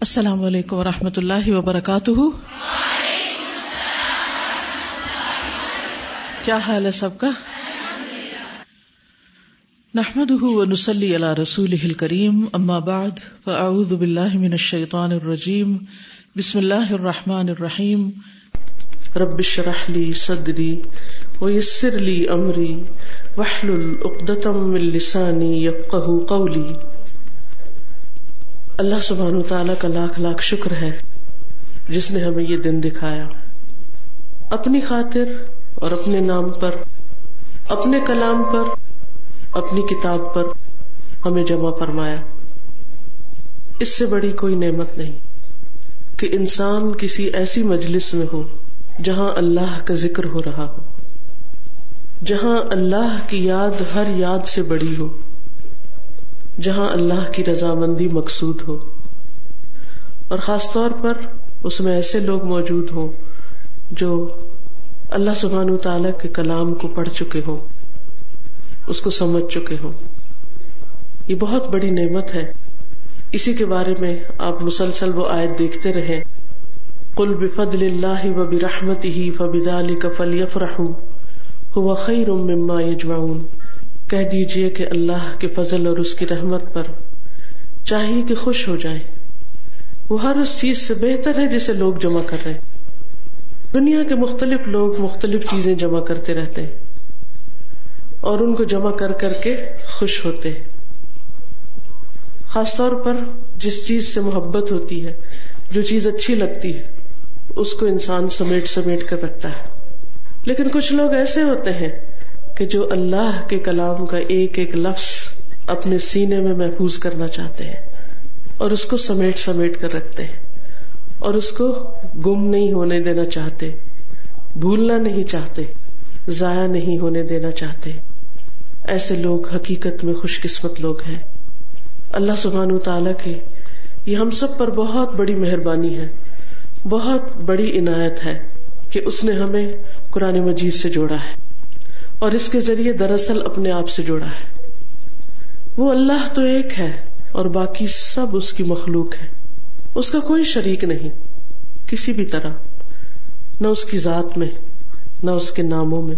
السلام علیکم و رحمۃ اللہ وبرکاتہ۔ کیا حال ہے سب کا؟ نحمد نسلی اللہ رسول کریم اما بعد، فاعوذ باللہ من الشیطان الرجیم، بسم اللہ الرحمٰن الرحیم۔ ربش رحلی صدری ویسر لی امری وحل العقدم السانی یفقہ قولی۔ اللہ سبحان تعالیٰ کا لاکھ لاکھ شکر ہے جس نے ہمیں یہ دن دکھایا۔ اپنی خاطر اور اپنے نام پر، اپنے کلام پر، اپنی کتاب پر ہمیں جمع فرمایا۔ اس سے بڑی کوئی نعمت نہیں کہ انسان کسی ایسی مجلس میں ہو جہاں اللہ کا ذکر ہو رہا ہو، جہاں اللہ کی یاد ہر یاد سے بڑی ہو۔ جہاں اللہ کی رضامندی مقصود ہو۔ اور خاص طور پر اس میں ایسے لوگ موجود ہوں جو اللہ سبحان تعالی کے کلام کو پڑھ چکے ہوں، اس کو سمجھ چکے ہوں۔ یہ بہت بڑی نعمت ہے۔ اسی کے بارے میں آپ مسلسل وہ آیت دیکھتے رہے کل بفد اللہ و برحمت ہی کفل یف رحم خیر مما یجمعون کہہ دیجیے کہ اللہ کے فضل اور اس کی رحمت پر چاہیے کہ خوش ہو جائے۔ وہ ہر اس چیز سے بہتر ہے جسے لوگ جمع کر رہے دنیا کے مختلف لوگ مختلف چیزیں جمع کرتے رہتے ہیں اور ان کو جمع کر کر کے خوش ہوتے ہیں۔ خاص طور پر جس چیز سے محبت ہوتی ہے، جو چیز اچھی لگتی ہے، اس کو انسان سمیٹ سمیٹ کر رکھتا ہے۔ لیکن کچھ لوگ ایسے ہوتے ہیں کہ جو اللہ کے کلام کا ایک ایک لفظ اپنے سینے میں محفوظ کرنا چاہتے ہیں اور اس کو سمیٹ سمیٹ کر رکھتے ہیں اور اس کو گم نہیں ہونے دینا چاہتے، بھولنا نہیں چاہتے، ضائع نہیں ہونے دینا چاہتے۔ ایسے لوگ حقیقت میں خوش قسمت لوگ ہیں۔ اللہ سبحان تعالی کے یہ ہم سب پر بہت بڑی مہربانی ہے، بہت بڑی عنایت ہے کہ اس نے ہمیں قرآن مجید سے جوڑا ہے۔ اور اس کے ذریعے دراصل اپنے آپ سے جوڑا ہے۔ وہ اللہ تو ایک ہے اور باقی سب اس کی مخلوق ہے۔ اس کا کوئی شریک نہیں، کسی بھی طرح۔ نہ اس کی ذات میں، نہ اس کے ناموں میں،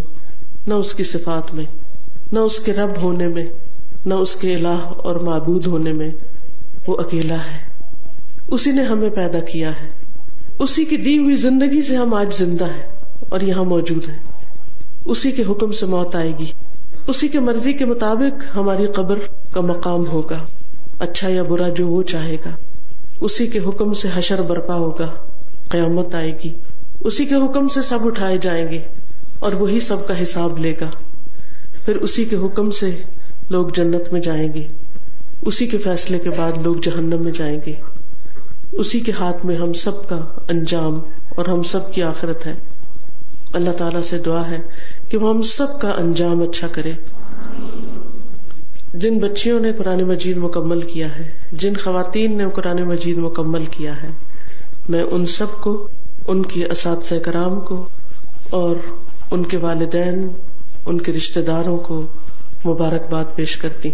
نہ اس کی صفات میں، نہ اس کے رب ہونے میں، نہ اس کے الہ اور معبود ہونے میں۔ وہ اکیلا ہے۔ اسی نے ہمیں پیدا کیا ہے۔ اسی کی دی ہوئی زندگی سے ہم آج زندہ ہیں اور یہاں موجود ہیں۔ اسی کے حکم سے موت آئے گی۔ اسی کے مرضی کے مطابق ہماری قبر کا مقام ہوگا۔ اچھا یا برا جو وہ چاہے گا۔ اسی کے حکم سے حشر برپا ہوگا۔ قیامت آئے گی۔ اسی کے حکم سے سب اٹھائے جائیں گے اور وہی سب کا حساب لے گا۔ پھر اسی کے حکم سے لوگ جنت میں جائیں گے۔ اسی کے فیصلے کے بعد لوگ جہنم میں جائیں گے۔ اسی کے ہاتھ میں ہم سب کا انجام اور ہم سب کی آخرت ہے۔ اللہ تعالیٰ سے دعا ہے کہ وہ ہم سب کا انجام اچھا کرے۔ جن بچیوں نے قرآن مجید مکمل کیا ہے، جن خواتین نے قرآن مجید مکمل کیا ہے، میں ان سب کو، ان کی اساتذہ کرام کو اور ان کے والدین، ان کے رشتے داروں کو مبارکباد پیش کرتی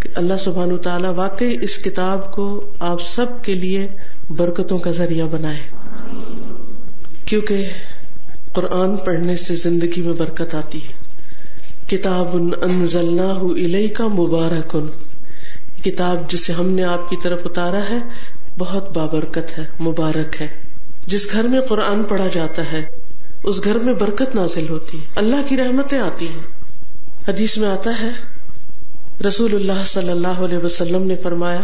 کہ اللہ سبحان تعالیٰ واقعی اس کتاب کو آپ سب کے لیے برکتوں کا ذریعہ بنائے۔ کیونکہ قرآن پڑھنے سے زندگی میں برکت آتی ہے۔ کتاب کا مبارک کتاب جسے ہم نے آپ کی طرف اتارا ہے، بہت بابرکت ہے، مبارک ہے۔ جس گھر میں قرآن پڑھا جاتا ہے، اس گھر میں برکت نازل ہوتی ہے۔ اللہ کی رحمتیں آتی ہیں۔ حدیث میں آتا ہے، رسول اللہ صلی اللہ علیہ وسلم نے فرمایا،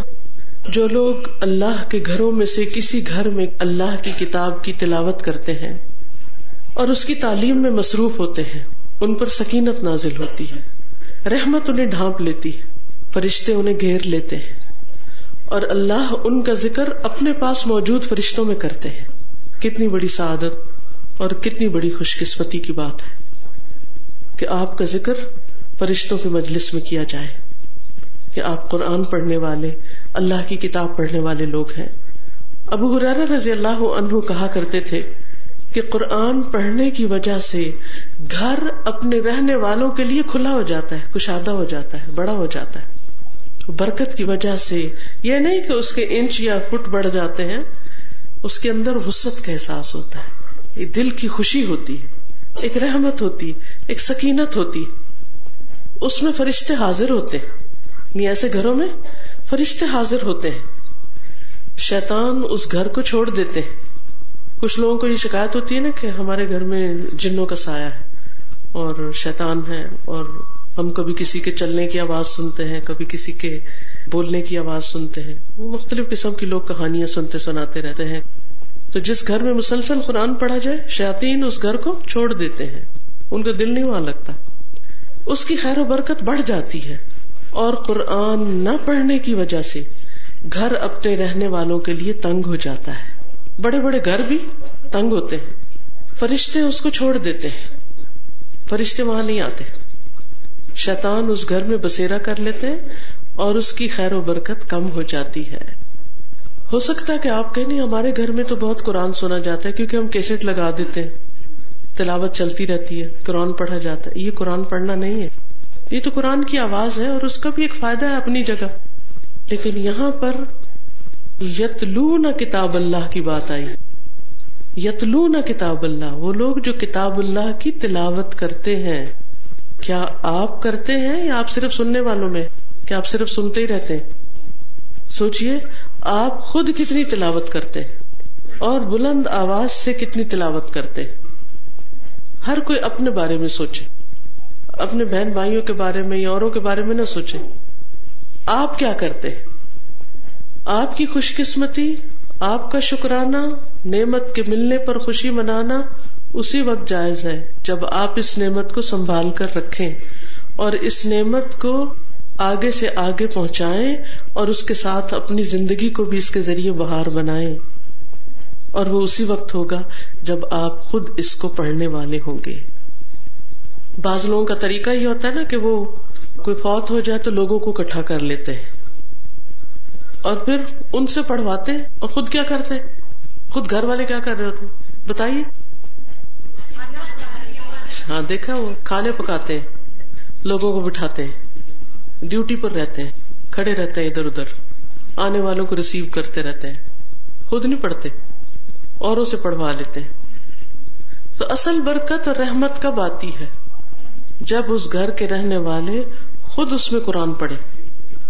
جو لوگ اللہ کے گھروں میں سے کسی گھر میں اللہ کی کتاب کی تلاوت کرتے ہیں اور اس کی تعلیم میں مصروف ہوتے ہیں۔ ان پر سکینت نازل ہوتی ہے۔ رحمت انہیں ڈھانپ لیتی ہے۔ فرشتے انہیں گھیر لیتے ہیں۔ اور اللہ ان کا ذکر اپنے پاس موجود فرشتوں میں کرتے ہیں۔ کتنی بڑی سعادت اور کتنی بڑی خوش قسمتی کی بات ہے کہ آپ کا ذکر فرشتوں کے مجلس میں کیا جائے۔ کہ آپ قرآن پڑھنے والے، اللہ کی کتاب پڑھنے والے لوگ ہیں۔ ابو حرارا رضی اللہ عنہ کہا کرتے تھے کہ قرآن پڑھنے کی وجہ سے گھر اپنے رہنے والوں کے لیے کھلا ہو جاتا ہے، کشادہ ہو جاتا ہے، بڑا ہو جاتا ہے۔ برکت کی وجہ سے، یہ نہیں کہ اس کے انچ یا فٹ بڑھ جاتے ہیں، اس کے اندر وسط کا احساس ہوتا ہے۔ ایک دل کی خوشی ہوتی ہے، ایک رحمت ہوتی ایک سکینت ہوتی اس میں فرشتے حاضر ہوتے ہیں۔ یعنی ایسے گھروں میں فرشتے حاضر ہوتے ہیں۔ شیطان اس گھر کو چھوڑ دیتے ہیں۔ کچھ لوگوں کو یہ شکایت ہوتی ہے نا کہ ہمارے گھر میں جنوں کا سایہ ہے اور شیطان ہے اور ہم کبھی کسی کے چلنے کی آواز سنتے ہیں، کبھی کسی کے بولنے کی آواز سنتے ہیں۔ وہ مختلف قسم کی لوگ کہانیاں سنتے سناتے رہتے ہیں۔ تو جس گھر میں مسلسل قرآن پڑھا جائے شاطین اس گھر کو چھوڑ دیتے ہیں۔ ان کا دل نہیں وہاں لگتا۔ اس کی خیر و برکت بڑھ جاتی ہے۔ اور قرآن نہ پڑھنے کی وجہ سے گھر اپنے رہنے والوں کے لیے تنگ ہو جاتا ہے۔ بڑے بڑے گھر بھی تنگ ہوتے ہیں۔ فرشتے اس کو چھوڑ دیتے ہیں۔ فرشتے وہاں نہیں آتے۔ شیطان اس گھر میں بسیرا کر لیتے ہیں اور اس کی خیر و برکت کم ہو جاتی ہے۔ ہو سکتا ہے کہ آپ کہ نہیں، ہمارے گھر میں تو بہت قرآن سنا جاتا ہے کیونکہ ہم کیسٹ لگا دیتے ہیں۔ تلاوت چلتی رہتی ہے، قرآن پڑھا جاتا ہے۔ یہ قرآن پڑھنا نہیں ہے۔ یہ تو قرآن کی آواز ہے اور اس کا بھی ایک فائدہ ہے اپنی جگہ۔ لیکن یہاں پر یتلو کتاب اللہ کی بات آئی۔ یتلو کتاب اللہ۔ وہ لوگ جو کتاب اللہ کی تلاوت کرتے ہیں، کیا آپ کرتے ہیں یا آپ صرف سننے والوں میں؟ کیا آپ صرف سنتے ہی رہتے ہیں؟ سوچئے، آپ خود کتنی تلاوت کرتے اور بلند آواز سے کتنی تلاوت کرتے ہر کوئی اپنے بارے میں سوچے۔ اپنے بہن بھائیوں کے بارے میں یا اوروں کے بارے میں نہ سوچے۔ آپ کیا کرتے آپ کی خوش قسمتی آپ کا شکرانہ، نعمت کے ملنے پر خوشی منانا اسی وقت جائز ہے جب آپ اس نعمت کو سنبھال کر رکھیں اور اس نعمت کو آگے سے آگے پہنچائیں اور اس کے ساتھ اپنی زندگی کو بھی اس کے ذریعے بہار بنائیں اور وہ اسی وقت ہوگا جب آپ خود اس کو پڑھنے والے ہوں گے۔ بعض لوگوں کا طریقہ یہ ہوتا ہے نا کہ وہ کوئی فوت ہو جائے تو لوگوں کو اکٹھا کر لیتے ہیں۔ اور پھر ان سے پڑھواتے اور خود کیا کرتے؟ خود گھر والے کیا کر رہے ہوتے؟ بتائیے۔ ہاں دیکھا وہ، کھانے پکاتے ہیں لوگوں کو بٹھاتے ہیں ڈیوٹی پر رہتے ہیں کھڑے رہتے ہیں ادھر ادھر، آنے والوں کو ریسیو کرتے رہتے ہیں خود نہیں پڑھتے، اوروں سے پڑھوا لیتے۔ ہیں تو اصل برکت اور رحمت کب آتی ہے؟ جب اس گھر کے رہنے والے خود اس میں قرآن پڑھے،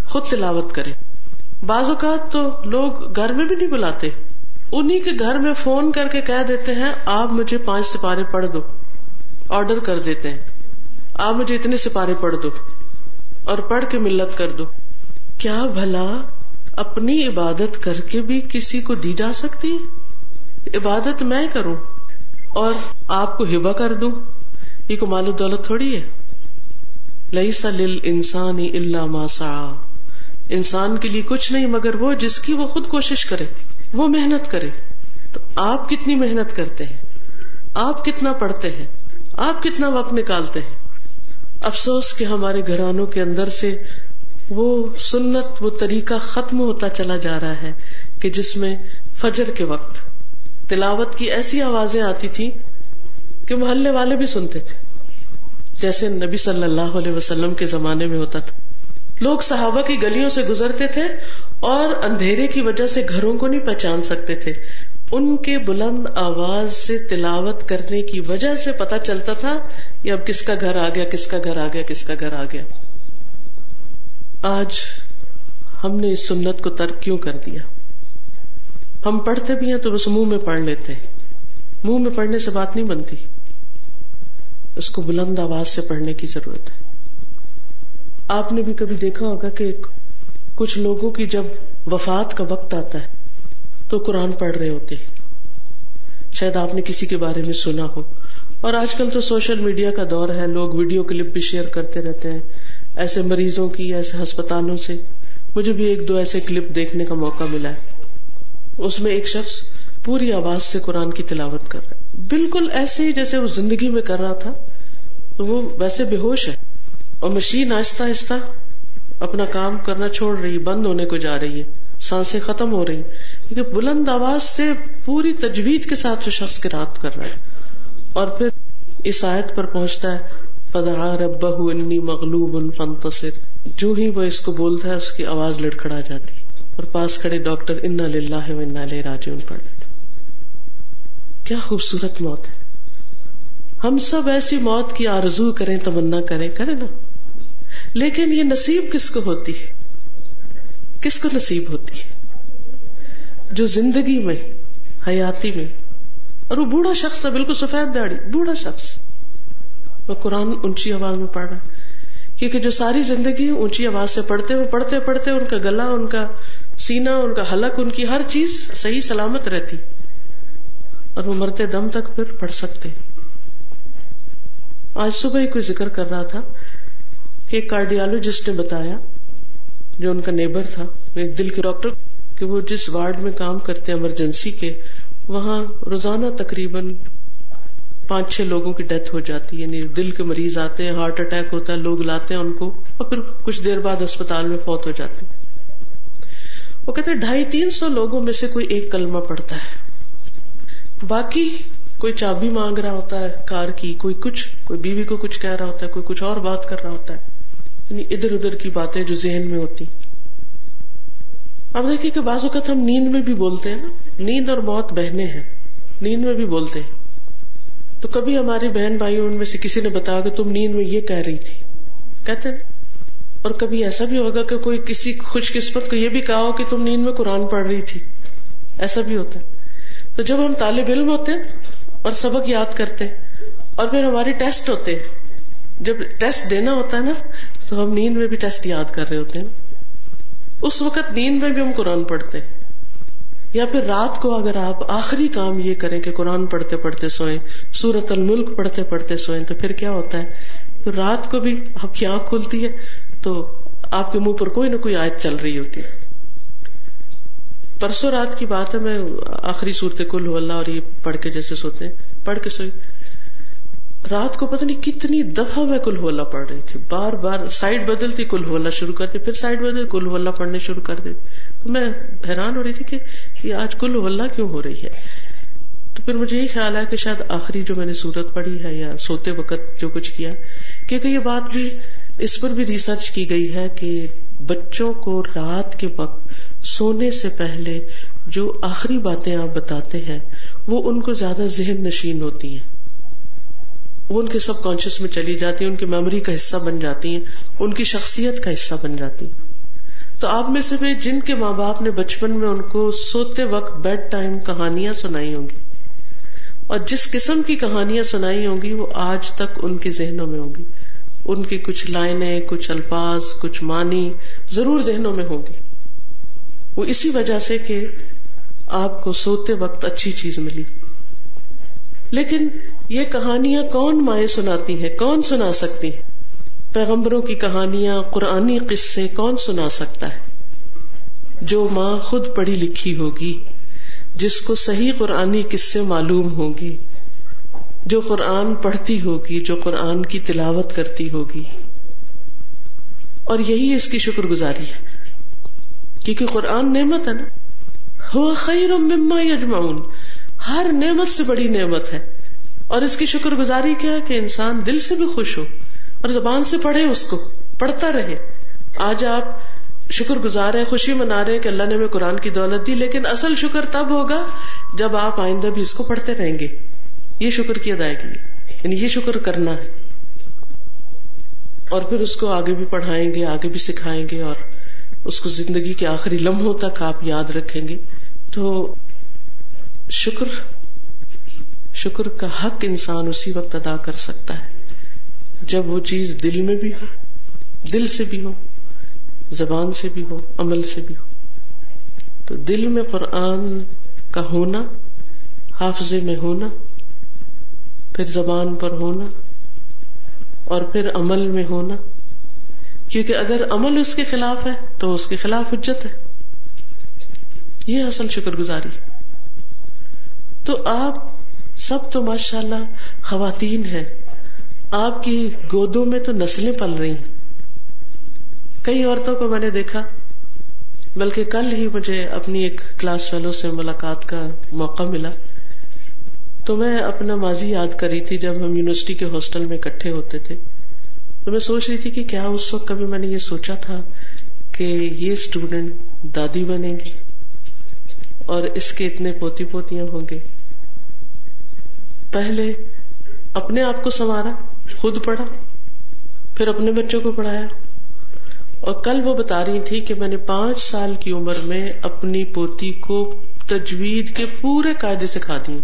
خود تلاوت کرے۔ بعض اوقات تو لوگ گھر میں بھی نہیں بلاتے۔ انہیں کے گھر میں فون کر کے کہہ دیتے ہیں، آپ مجھے پانچ سپارے پڑھ دو۔ آرڈر کر دیتے ہیں۔ آپ مجھے اتنے سپارے پڑھ دو۔ اور پڑھ کے ملت کر دو۔ کیا بھلا اپنی عبادت کر کے بھی کسی کو دی جا سکتی؟ عبادت میں کروں اور آپ کو ہبا کر دوں۔ یہ کو مال و دولت تھوڑی ہے۔ لئی سل انسانی اللہ ماسا انسان کے لیے کچھ نہیں، مگر وہ جس کی وہ خود کوشش کرے، وہ محنت کرے۔ تو آپ کتنی محنت کرتے ہیں؟ آپ کتنا پڑھتے ہیں؟ آپ کتنا وقت نکالتے ہیں؟ افسوس کہ ہمارے گھرانوں کے اندر سے وہ سنت، وہ طریقہ ختم ہوتا چلا جا رہا ہے کہ جس میں فجر کے وقت تلاوت کی ایسی آوازیں آتی تھی کہ محلے والے بھی سنتے تھے۔ جیسے نبی صلی اللہ علیہ وسلم کے زمانے میں ہوتا تھا۔ لوگ صحابہ کی گلیوں سے گزرتے تھے اور اندھیرے کی وجہ سے گھروں کو نہیں پہچان سکتے تھے۔ ان کے بلند آواز سے تلاوت کرنے کی وجہ سے پتا چلتا تھا کہ اب کس کا گھر آ گیا، کس کا گھر آ گیا، کس کا گھر آ گیا۔ آج ہم نے اس سنت کو ترک کیوں کر دیا؟ ہم پڑھتے بھی ہیں تو بس منہ میں پڑھ لیتے۔ منہ میں پڑھنے سے بات نہیں بنتی۔ اس کو بلند آواز سے پڑھنے کی ضرورت ہے۔ آپ نے بھی کبھی دیکھا ہوگا کہ کچھ لوگوں کی جب وفات کا وقت آتا ہے تو قرآن پڑھ رہے ہوتے شاید آپ نے کسی کے بارے میں سنا ہو۔ اور آج کل تو سوشل میڈیا کا دور ہے، لوگ ویڈیو کلپ بھی شیئر کرتے رہتے ہیں۔ ایسے مریضوں کی، ایسے ہسپتالوں سے مجھے بھی ایک دو ایسے کلپ دیکھنے کا موقع ملا ہے۔ اس میں ایک شخص پوری آواز سے قرآن کی تلاوت کر رہا ہے۔ بالکل ایسے ہی جیسے وہ زندگی میں کر رہا تھا، تو وہ ویسے بے ہوش ہے۔ اور مشین آہستہ آہستہ اپنا کام کرنا چھوڑ رہی، بند ہونے کو جا رہی ہے، سانسیں ختم ہو رہی۔ لیکن بلند آواز سے پوری تجوید کے ساتھ وہ شخص کی رات کر رہا ہے۔ اور پھر اس آیت پر پہنچتا ہے پدعا ربہ انی مغلوب فانتصر. جو ہی وہ اس کو بولتا ہے، اس کی آواز لڑکھڑا جاتی اور پاس کھڑے ڈاکٹر انا للہ و انا لے راجعون پڑھ لیتے کیا خوبصورت موت ہے۔ ہم سب ایسی موت کی آرزو کریں، تمنا کریں کریں نا؟ لیکن یہ نصیب کس کو ہوتی ہے؟ کس کو نصیب ہوتی ہے؟ جو زندگی میں، حیاتی میں، اور وہ بوڑھا شخص تھا، بالکل سفید داڑھی، بوڑھا شخص۔ وہ قرآن اونچی آواز میں پڑھ رہا کیونکہ جو ساری زندگی اونچی آواز سے پڑھتے، وہ پڑھتے پڑھتے ان کا گلا، ان کا سینا ان کا حلق، ان کی ہر چیز صحیح سلامت رہتی۔ اور وہ مرتے دم تک پھر پڑھ سکتے۔ آج صبح ہی کوئی ذکر کر رہا تھا۔ کہ ایک کارڈیالوجسٹ نے بتایا، جو ان کا نیبر تھا، ایک دل کے ڈاکٹر، کہ وہ جس وارڈ میں کام کرتے ایمرجنسی کے، وہاں روزانہ تقریباً پانچ چھ لوگوں کی ڈیتھ ہو جاتی ہے۔ یعنی دل کے مریض آتے ہیں، ہارٹ اٹیک ہوتا ہے، لوگ لاتے ہیں ان کو، اور پھر کچھ دیر بعد اسپتال میں فوت ہو جاتے وہ کہتے ڈھائی تین سو لوگوں میں سے کوئی ایک کلمہ پڑتا ہے۔ باقی کوئی چابی مانگ رہا ہوتا ہے، کار کی، کوئی کچھ، کوئی بیوی کو کچھ کہہ رہا ہوتا ہے، کوئی کچھ اور بات کر رہا ہوتا ہے۔ یعنی ادھر ادھر کی باتیں جو ذہن میں ہوتی۔ اب دیکھیے کہ بعض اوقات ہم نیند میں بھی بولتے ہیں نا۔ نیند اور موت بہنے ہیں۔ نیند میں بھی بولتے۔ ہیں تو کبھی ہماری بہن بھائی ان میں سے کسی نے بتایا کہ تم نیند میں یہ کہہ رہی تھی۔ کہتے اور کبھی ایسا بھی ہوگا کہ کوئی کسی خوش قسمت کو یہ بھی کہا ہو کہ تم نیند میں قرآن پڑھ رہی تھی۔ ایسا بھی ہوتا ہے۔ تو جب ہم طالب علم ہوتے ہیں اور سبق یاد کرتے اور پھر ہماری ٹیسٹ ہوتے جب ٹیسٹ دینا ہوتا ہے نا تو ہم نیند میں بھی ٹیسٹ یاد کر رہے ہوتے ہیں اس وقت نیند میں بھی ہم قرآن پڑھتے ہیں۔ یا پھر رات کو اگر آپ آخری کام یہ کریں کہ قرآن پڑھتے پڑھتے سوئیں سورت الملک پڑھتے پڑھتے سوئیں، تو پھر کیا ہوتا ہے؟ پھر رات کو بھی آپ کی آنکھ کھلتی ہے، تو آپ کے منہ پر کوئی نہ کوئی آیت چل رہی ہوتی ہے۔ پرسوں رات کی بات ہے، میں آخری صورت کل اللہ اور یہ پڑھ کے جیسے سوتے ہیں، پڑھ کے سوئی رات کو پتہ نہیں کتنی دفعہ میں کل ہولا پڑھ رہی تھی۔ بار بار سائڈ بدلتی کل ہولا شروع کرتی، پھر سائڈ بدل کل ہولا پڑھنے شروع کر دیتی۔ میں حیران ہو رہی تھی کہ یہ آج کل ہولا کیوں ہو رہی ہے؟ تو پھر مجھے یہ خیال ہے کہ شاید آخری جو میں نے سورت پڑھی ہے یا سوتے وقت جو کچھ کیا کیونکہ یہ بات بھی اس پر بھی ریسرچ کی گئی ہے کہ بچوں کو رات کے وقت سونے سے پہلے جو آخری باتیں آپ بتاتے ہیں، وہ ان کو زیادہ ذہن نشین ہوتی ہیں۔ وہ ان کے سب کانشیس میں چلی جاتی ہیں، ان کی میموری کا حصہ بن جاتی ہیں، ان کی شخصیت کا حصہ بن جاتی تو آپ میں سے بھی جن کے ماں باپ نے بچپن میں ان کو سوتے وقت بیڈ ٹائم کہانیاں سنائی ہوں گی۔ اور جس قسم کی کہانیاں سنائی ہوں گی، وہ آج تک ان کے ذہنوں میں ہوں گی۔ ان کی کچھ لائنیں، کچھ الفاظ، کچھ معنی ضرور ذہنوں میں ہوں گی۔ وہ اسی وجہ سے کہ آپ کو سوتے وقت اچھی چیز ملی۔ لیکن یہ کہانیاں کون مائیں سناتی ہیں؟ کون سنا سکتی ہیں؟ پیغمبروں کی کہانیاں، قرآنی قصے کون سنا سکتا ہے؟ جو ماں خود پڑھی لکھی ہوگی، جس کو صحیح قرآنی قصے معلوم ہوگی جو قرآن پڑھتی ہوگی، جو قرآن کی تلاوت کرتی ہوگی۔ اور یہی اس کی شکر گزاری ہے۔ کیونکہ قرآن نعمت ہے نا۔ ہو خیر مما یجمعون۔ ہر نعمت سے بڑی نعمت ہے۔ اور اس کی شکر گزاری کیا کہ انسان دل سے بھی خوش ہو اور زبان سے پڑھے اس کو، پڑھتا رہے۔ آج آپ شکر گزار ہیں، خوشی منا رہے کہ اللہ نے ہمیں قرآن کی دولت دی، لیکن اصل شکر تب ہوگا جب آپ آئندہ بھی اس کو پڑھتے رہیں گے۔ یہ شکر کی ادائیگی یعنی یہ شکر کرنا۔ ہے اور پھر اس کو آگے بھی پڑھائیں گے، آگے بھی سکھائیں گے اور اس کو زندگی کے آخری لمحوں تک آپ یاد رکھیں گے۔ تو شکر شکر کا حق انسان اسی وقت ادا کر سکتا ہے جب وہ چیز دل میں بھی ہو، دل سے بھی ہو، زبان سے بھی ہو، عمل سے بھی ہو۔ تو دل میں قرآن کا ہونا، حافظے میں ہونا، پھر زبان پر ہونا اور پھر عمل میں ہونا۔ کیونکہ اگر عمل اس کے خلاف ہے تو اس کے خلاف حجت ہے۔ یہ اصل شکر گزاری ہے تو آپ سب تو ماشاء اللہ خواتین ہیں۔ آپ کی گودوں میں تو نسلیں پل رہی ہیں۔ کئی عورتوں کو میں نے دیکھا، بلکہ کل ہی مجھے اپنی ایک کلاس فیلو سے ملاقات کا موقع ملا۔ تو میں اپنا ماضی یاد کری تھی جب ہم یونیورسٹی کے ہاسٹل میں اکٹھے ہوتے تھے۔ تو میں سوچ رہی تھی کہ کیا اس وقت کبھی میں نے یہ سوچا تھا کہ یہ اسٹوڈینٹ دادی بنے گی اور اس کے اتنے پوتی پوتیاں ہوں گے۔ پہلے اپنے آپ کو سنوارا، خود پڑھا، پھر اپنے بچوں کو پڑھایا۔ اور کل وہ بتا رہی تھی کہ میں نے پانچ سال کی عمر میں اپنی پوتی کو تجوید کے پورے قاعدے سکھا دیے۔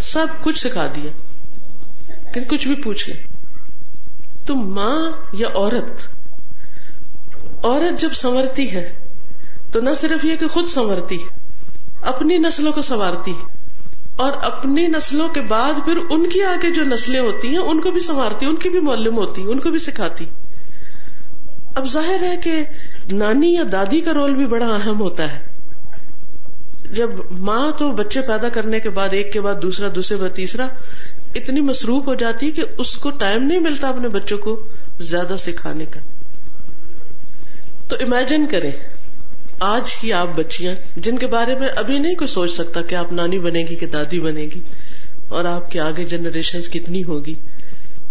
سب کچھ سکھا دیا۔ کہ کچھ بھی پوچھ لے۔ تم ماں یا عورت؟ عورت جب سنورتی ہے تو نہ صرف یہ کہ خود سنورتی اپنی نسلوں کو سنوارتی اور اپنی نسلوں کے بعد پھر ان کی آگے جو نسلیں ہوتی ہیں، ان کو بھی سنوارتی، ان کی بھی معلوم ہوتی، ان کو بھی سکھاتی۔ اب ظاہر ہے کہ نانی یا دادی کا رول بھی بڑا اہم ہوتا ہے۔ جب ماں تو بچے پیدا کرنے کے بعد، ایک کے بعد دوسرا، دوسرے بعد تیسرا، اتنی مصروف ہو جاتی کہ اس کو ٹائم نہیں ملتا اپنے بچوں کو زیادہ سکھانے کا۔ تو امیجن کریں آج کی آپ بچیاں، جن کے بارے میں ابھی نہیں کوئی سوچ سکتا کہ آپ نانی بنے گی کہ دادی بنے گی، اور آپ کے آگے جنریشن کتنی ہوگی۔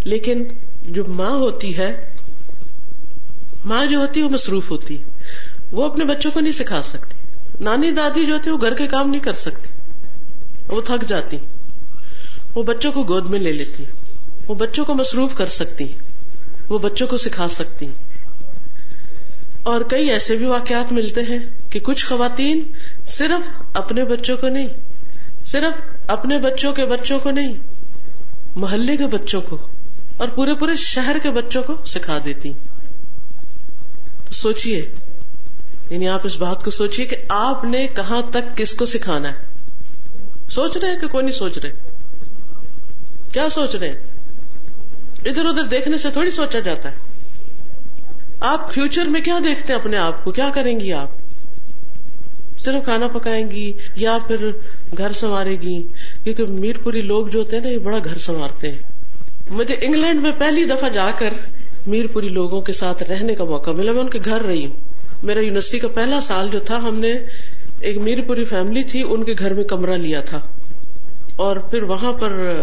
لیکن جو ماں ہوتی ہے، ماں جو ہوتی ہے وہ مصروف ہوتی ہے۔ وہ اپنے بچوں کو نہیں سکھا سکتی۔ نانی دادی جو ہوتی ہے وہ گھر کے کام نہیں کر سکتی۔ وہ تھک جاتی۔ وہ بچوں کو گود میں لے لیتی۔ وہ بچوں کو مصروف کر سکتی۔ وہ بچوں کو سکھا سکتی۔ اور کئی ایسے بھی واقعات ملتے ہیں کہ کچھ خواتین صرف اپنے بچوں کو نہیں، صرف اپنے بچوں کے بچوں کو نہیں، محلے کے بچوں کو اور پورے پورے شہر کے بچوں کو سکھا دیتی۔ تو سوچیے یعنی آپ اس بات کو سوچیے کہ آپ نے کہاں تک کس کو سکھانا ہے۔ سوچ رہے ہیں کہ کوئی نہیں سوچ رہے؟ کیا سوچ رہے ہیں؟ ادھر ادھر دیکھنے سے تھوڑی سوچا جاتا ہے۔ آپ فیوچر میں کیا دیکھتے ہیں اپنے آپ کو؟ کیا کریں گی آپ؟ صرف کھانا پکائیں گی یا پھر گھر سنوارے گی؟ کیونکہ میر پوری لوگ جو ہوتے ہیں نا، یہ بڑا گھر سنوارتے ہیں۔ مجھے انگلینڈ میں پہلی دفعہ جا کر میر پوری لوگوں کے ساتھ رہنے کا موقع ملا۔ میں ان کے گھر رہی۔ ہوں میرا یونیورسٹی کا پہلا سال جو تھا، ہم نے ایک میر پوری فیملی تھی، ان کے گھر میں کمرہ لیا تھا۔ اور پھر وہاں پر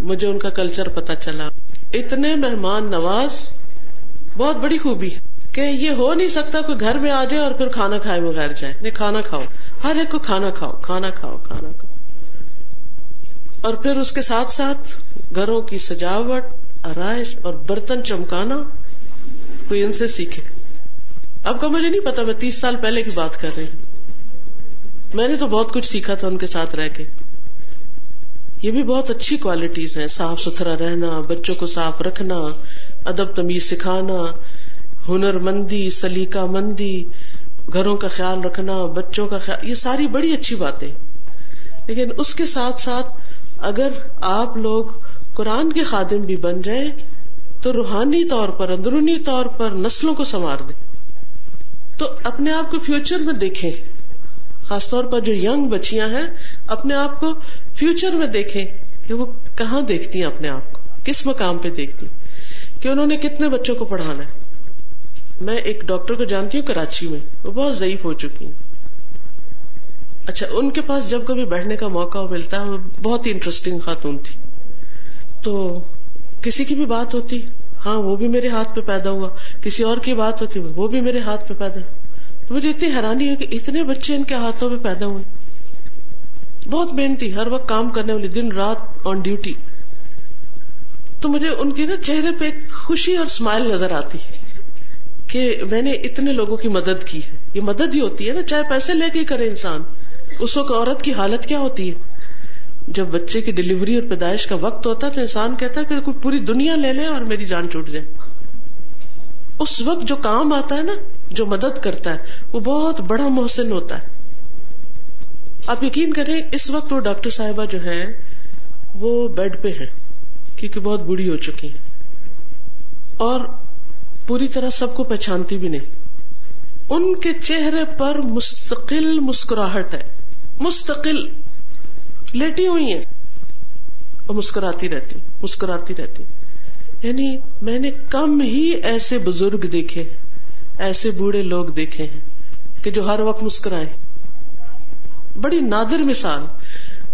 مجھے ان کا کلچر پتا چلا۔ اتنے مہمان نواز بہت بڑی خوبی کہ یہ ہو نہیں سکتا کوئی گھر میں آ جائے اور پھر کھانا کھائے بغیر جائے۔ نہیں، کھانا کھاؤ۔ ہر ایک کو کھانا کھاؤ کھانا کھاؤ کھانا کھاؤ۔ اور پھر اس کے ساتھ ساتھ گھروں کی سجاوٹ، آرائش اور برتن چمکانا، کوئی ان سے سیکھے۔ اب کا مجھے نہیں پتا، میں تیس سال پہلے کی بات کر رہی ہوں۔ میں نے تو بہت کچھ سیکھا تھا ان کے ساتھ رہ کے۔ یہ بھی بہت اچھی کوالٹیز ہیں، صاف ستھرا رہنا، بچوں کو صاف رکھنا ادب تمیز سکھانا ہنر مندی سلیقہ مندی، گھروں کا خیال رکھنا، بچوں کا خیال، یہ ساری بڑی اچھی باتیں۔ لیکن اس کے ساتھ ساتھ اگر آپ لوگ قرآن کے خادم بھی بن جائیں، تو روحانی طور پر، اندرونی طور پر نسلوں کو سنوار دیں۔ تو اپنے آپ کو فیوچر میں دیکھیں۔ خاص طور پر جو یگ بچیاں ہیں، اپنے آپ کو فیوچر میں دیکھیں کہ وہ کہاں دیکھتی ہیں اپنے آپ کو؟ کس مقام پہ دیکھتی کہ انہوں نے کتنے بچوں کو پڑھانا ہے۔ میں ایک ڈاکٹر کو جانتی ہوں کراچی میں، وہ بہت ضعیف ہو چکی ہیں۔ اچھا ان کے پاس جب کبھی بیٹھنے کا موقع ملتا ہے وہ بہت ہی انٹرسٹنگ خاتون تھی۔ تو کسی کی بھی بات ہوتی ہاں وہ بھی میرے ہاتھ پہ پیدا ہوا۔ کسی اور کی بات ہوتی، وہ بھی میرے ہاتھ پہ پیدا ہوا۔ مجھے اتنی حیرانی ہے کہ اتنے بچے ان کے ہاتھوں پہ پیدا ہوئے۔ بہت محنتی، ہر وقت کام کرنے والی، دن رات آن ڈیوٹی تو مجھے ان کی نا چہرے پہ ایک خوشی اور اسمائل نظر آتی ہے کہ میں نے اتنے لوگوں کی مدد کی ہے۔ یہ مدد ہی ہوتی ہے نا، چاہے پیسے لے کے کرے انسان۔ اس وقت عورت کی حالت کیا ہوتی ہے؟ جب بچے کی ڈلیوری اور پیدائش کا وقت ہوتا ہے تو انسان کہتا ہے کہ کوئی پوری دنیا لے لے اور میری جان چھوٹ جائے۔ اس وقت جو کام آتا ہے نا، جو مدد کرتا ہے، وہ بہت بڑا محسن ہوتا ہے۔ آپ یقین کریں، اس وقت وہ ڈاکٹر صاحبہ جو ہے وہ بیڈ پہ ہے کیونکہ بہت بڑی ہو چکی ہے اور پوری طرح سب کو پہچانتی بھی نہیں۔ ان کے چہرے پر مستقل مسکراہٹ ہے۔ مستقل لیٹی ہوئی ہیں۔ اور مسکراتی رہتی مسکراتی رہتی۔ یعنی میں نے کم ہی ایسے بزرگ دیکھے ایسے بوڑھے لوگ دیکھے ہیں کہ جو ہر وقت مسکرائے بڑی نادر مثال۔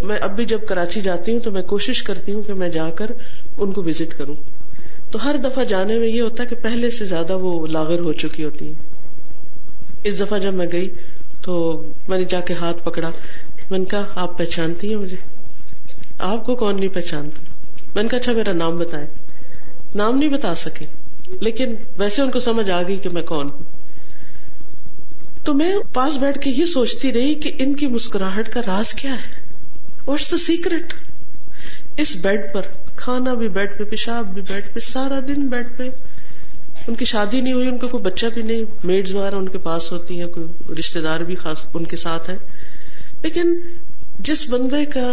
میں اب بھی جب کراچی جاتی ہوں تو میں کوشش کرتی ہوں کہ میں جا کر ان کو وزٹ کروں۔ تو ہر دفعہ جانے میں یہ ہوتا ہے کہ پہلے سے زیادہ وہ لاغر ہو چکی ہوتی ہیں۔ اس دفعہ جب میں گئی تو میں نے جا کے ہاتھ پکڑا۔ میں نے کہا، آپ پہچانتی ہیں مجھے؟ آپ کو کون نہیں پہچانتا؟ میں نے کہا اچھا میرا نام بتائیں۔ نام نہیں بتا سکے، لیکن ویسے ان کو سمجھ آ گئی کہ میں کون ہوں۔ تو میں پاس بیٹھ کے یہ سوچتی رہی کہ ان کی مسکراہٹ کا راز کیا ہے؟ واٹس دا سیکرٹ اس بیڈ پر، کھانا بھی بیڈ پہ، پیشاب بھی بیڈ پہ، سارا دن بیڈ پہ. ان کی شادی نہیں ہوئی، ان کا کوئی بچہ بھی نہیں. میڈز وغیرہ ان کے پاس ہوتی ہیں، کوئی رشتے دار بھی خاص ان کے ساتھ ہے لیکن جس بندے کا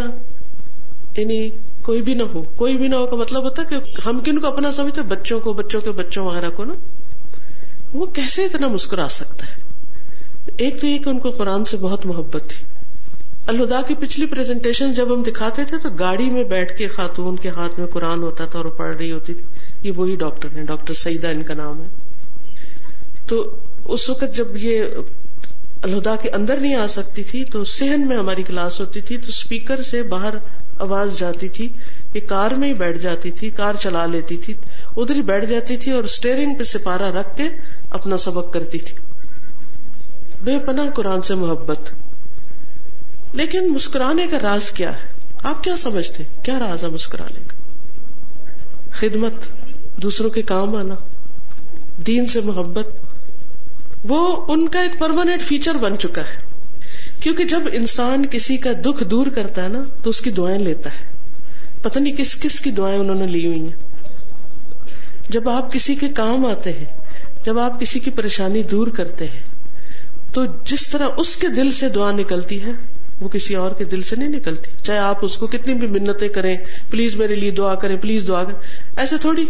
یعنی کوئی بھی نہ ہو، کوئی بھی نہ ہو کا مطلب ہوتا ہے کہ ہم کن کو اپنا سمجھتے بچوں کو، بچوں کے بچوں وغیرہ کو نا. وہ کیسے اتنا مسکرا سکتا ہے؟ ایک تو یہ کہ ان کو قرآن سے بہت محبت تھی۔ الہدا کی پچھلی پریزنٹیشن جب ہم دکھاتے تھے تو گاڑی میں بیٹھ کے خاتون کے ہاتھ میں قرآن ہوتا تھا اور پڑھ رہی ہوتی تھی۔ یہ وہی ڈاکٹر ہیں، ڈاکٹر سعیدہ ان کا نام ہے۔ تو اس وقت جب یہ الہدا کے اندر نہیں آ سکتی تھی تو سہن میں ہماری کلاس ہوتی تھی تو اسپیکر سے باہر آواز جاتی تھی کہ کار میں ہی بیٹھ جاتی تھی، کار چلا لیتی تھی، ادھر ہی بیٹھ جاتی تھی اور اسٹیئرنگ پہ سپارہ رکھ کے اپنا سبق کرتی تھی۔ بے پناہ قرآن سے محبت۔ لیکن مسکرانے کا راز کیا ہے؟ آپ کیا سمجھتے؟ کیا راز ہے مسکرانے کا؟ خدمت، دوسروں کے کام آنا، دین سے محبت، وہ ان کا ایک پرماننٹ فیچر بن چکا ہے۔ کیونکہ جب انسان کسی کا دکھ دور کرتا ہے نا، تو اس کی دعائیں لیتا ہے۔ پتہ نہیں کس کس کی دعائیں انہوں نے لی ہوئی ہیں۔ جب آپ کسی کے کام آتے ہیں، جب آپ کسی کی پریشانی دور کرتے ہیں، تو جس طرح اس کے دل سے دعا نکلتی ہے وہ کسی اور کے دل سے نہیں نکلتی۔ چاہے آپ اس کو کتنی بھی منتیں کریں، پلیز میرے لیے دعا کریں، پلیز دعا کریں۔ ایسے تھوڑی۔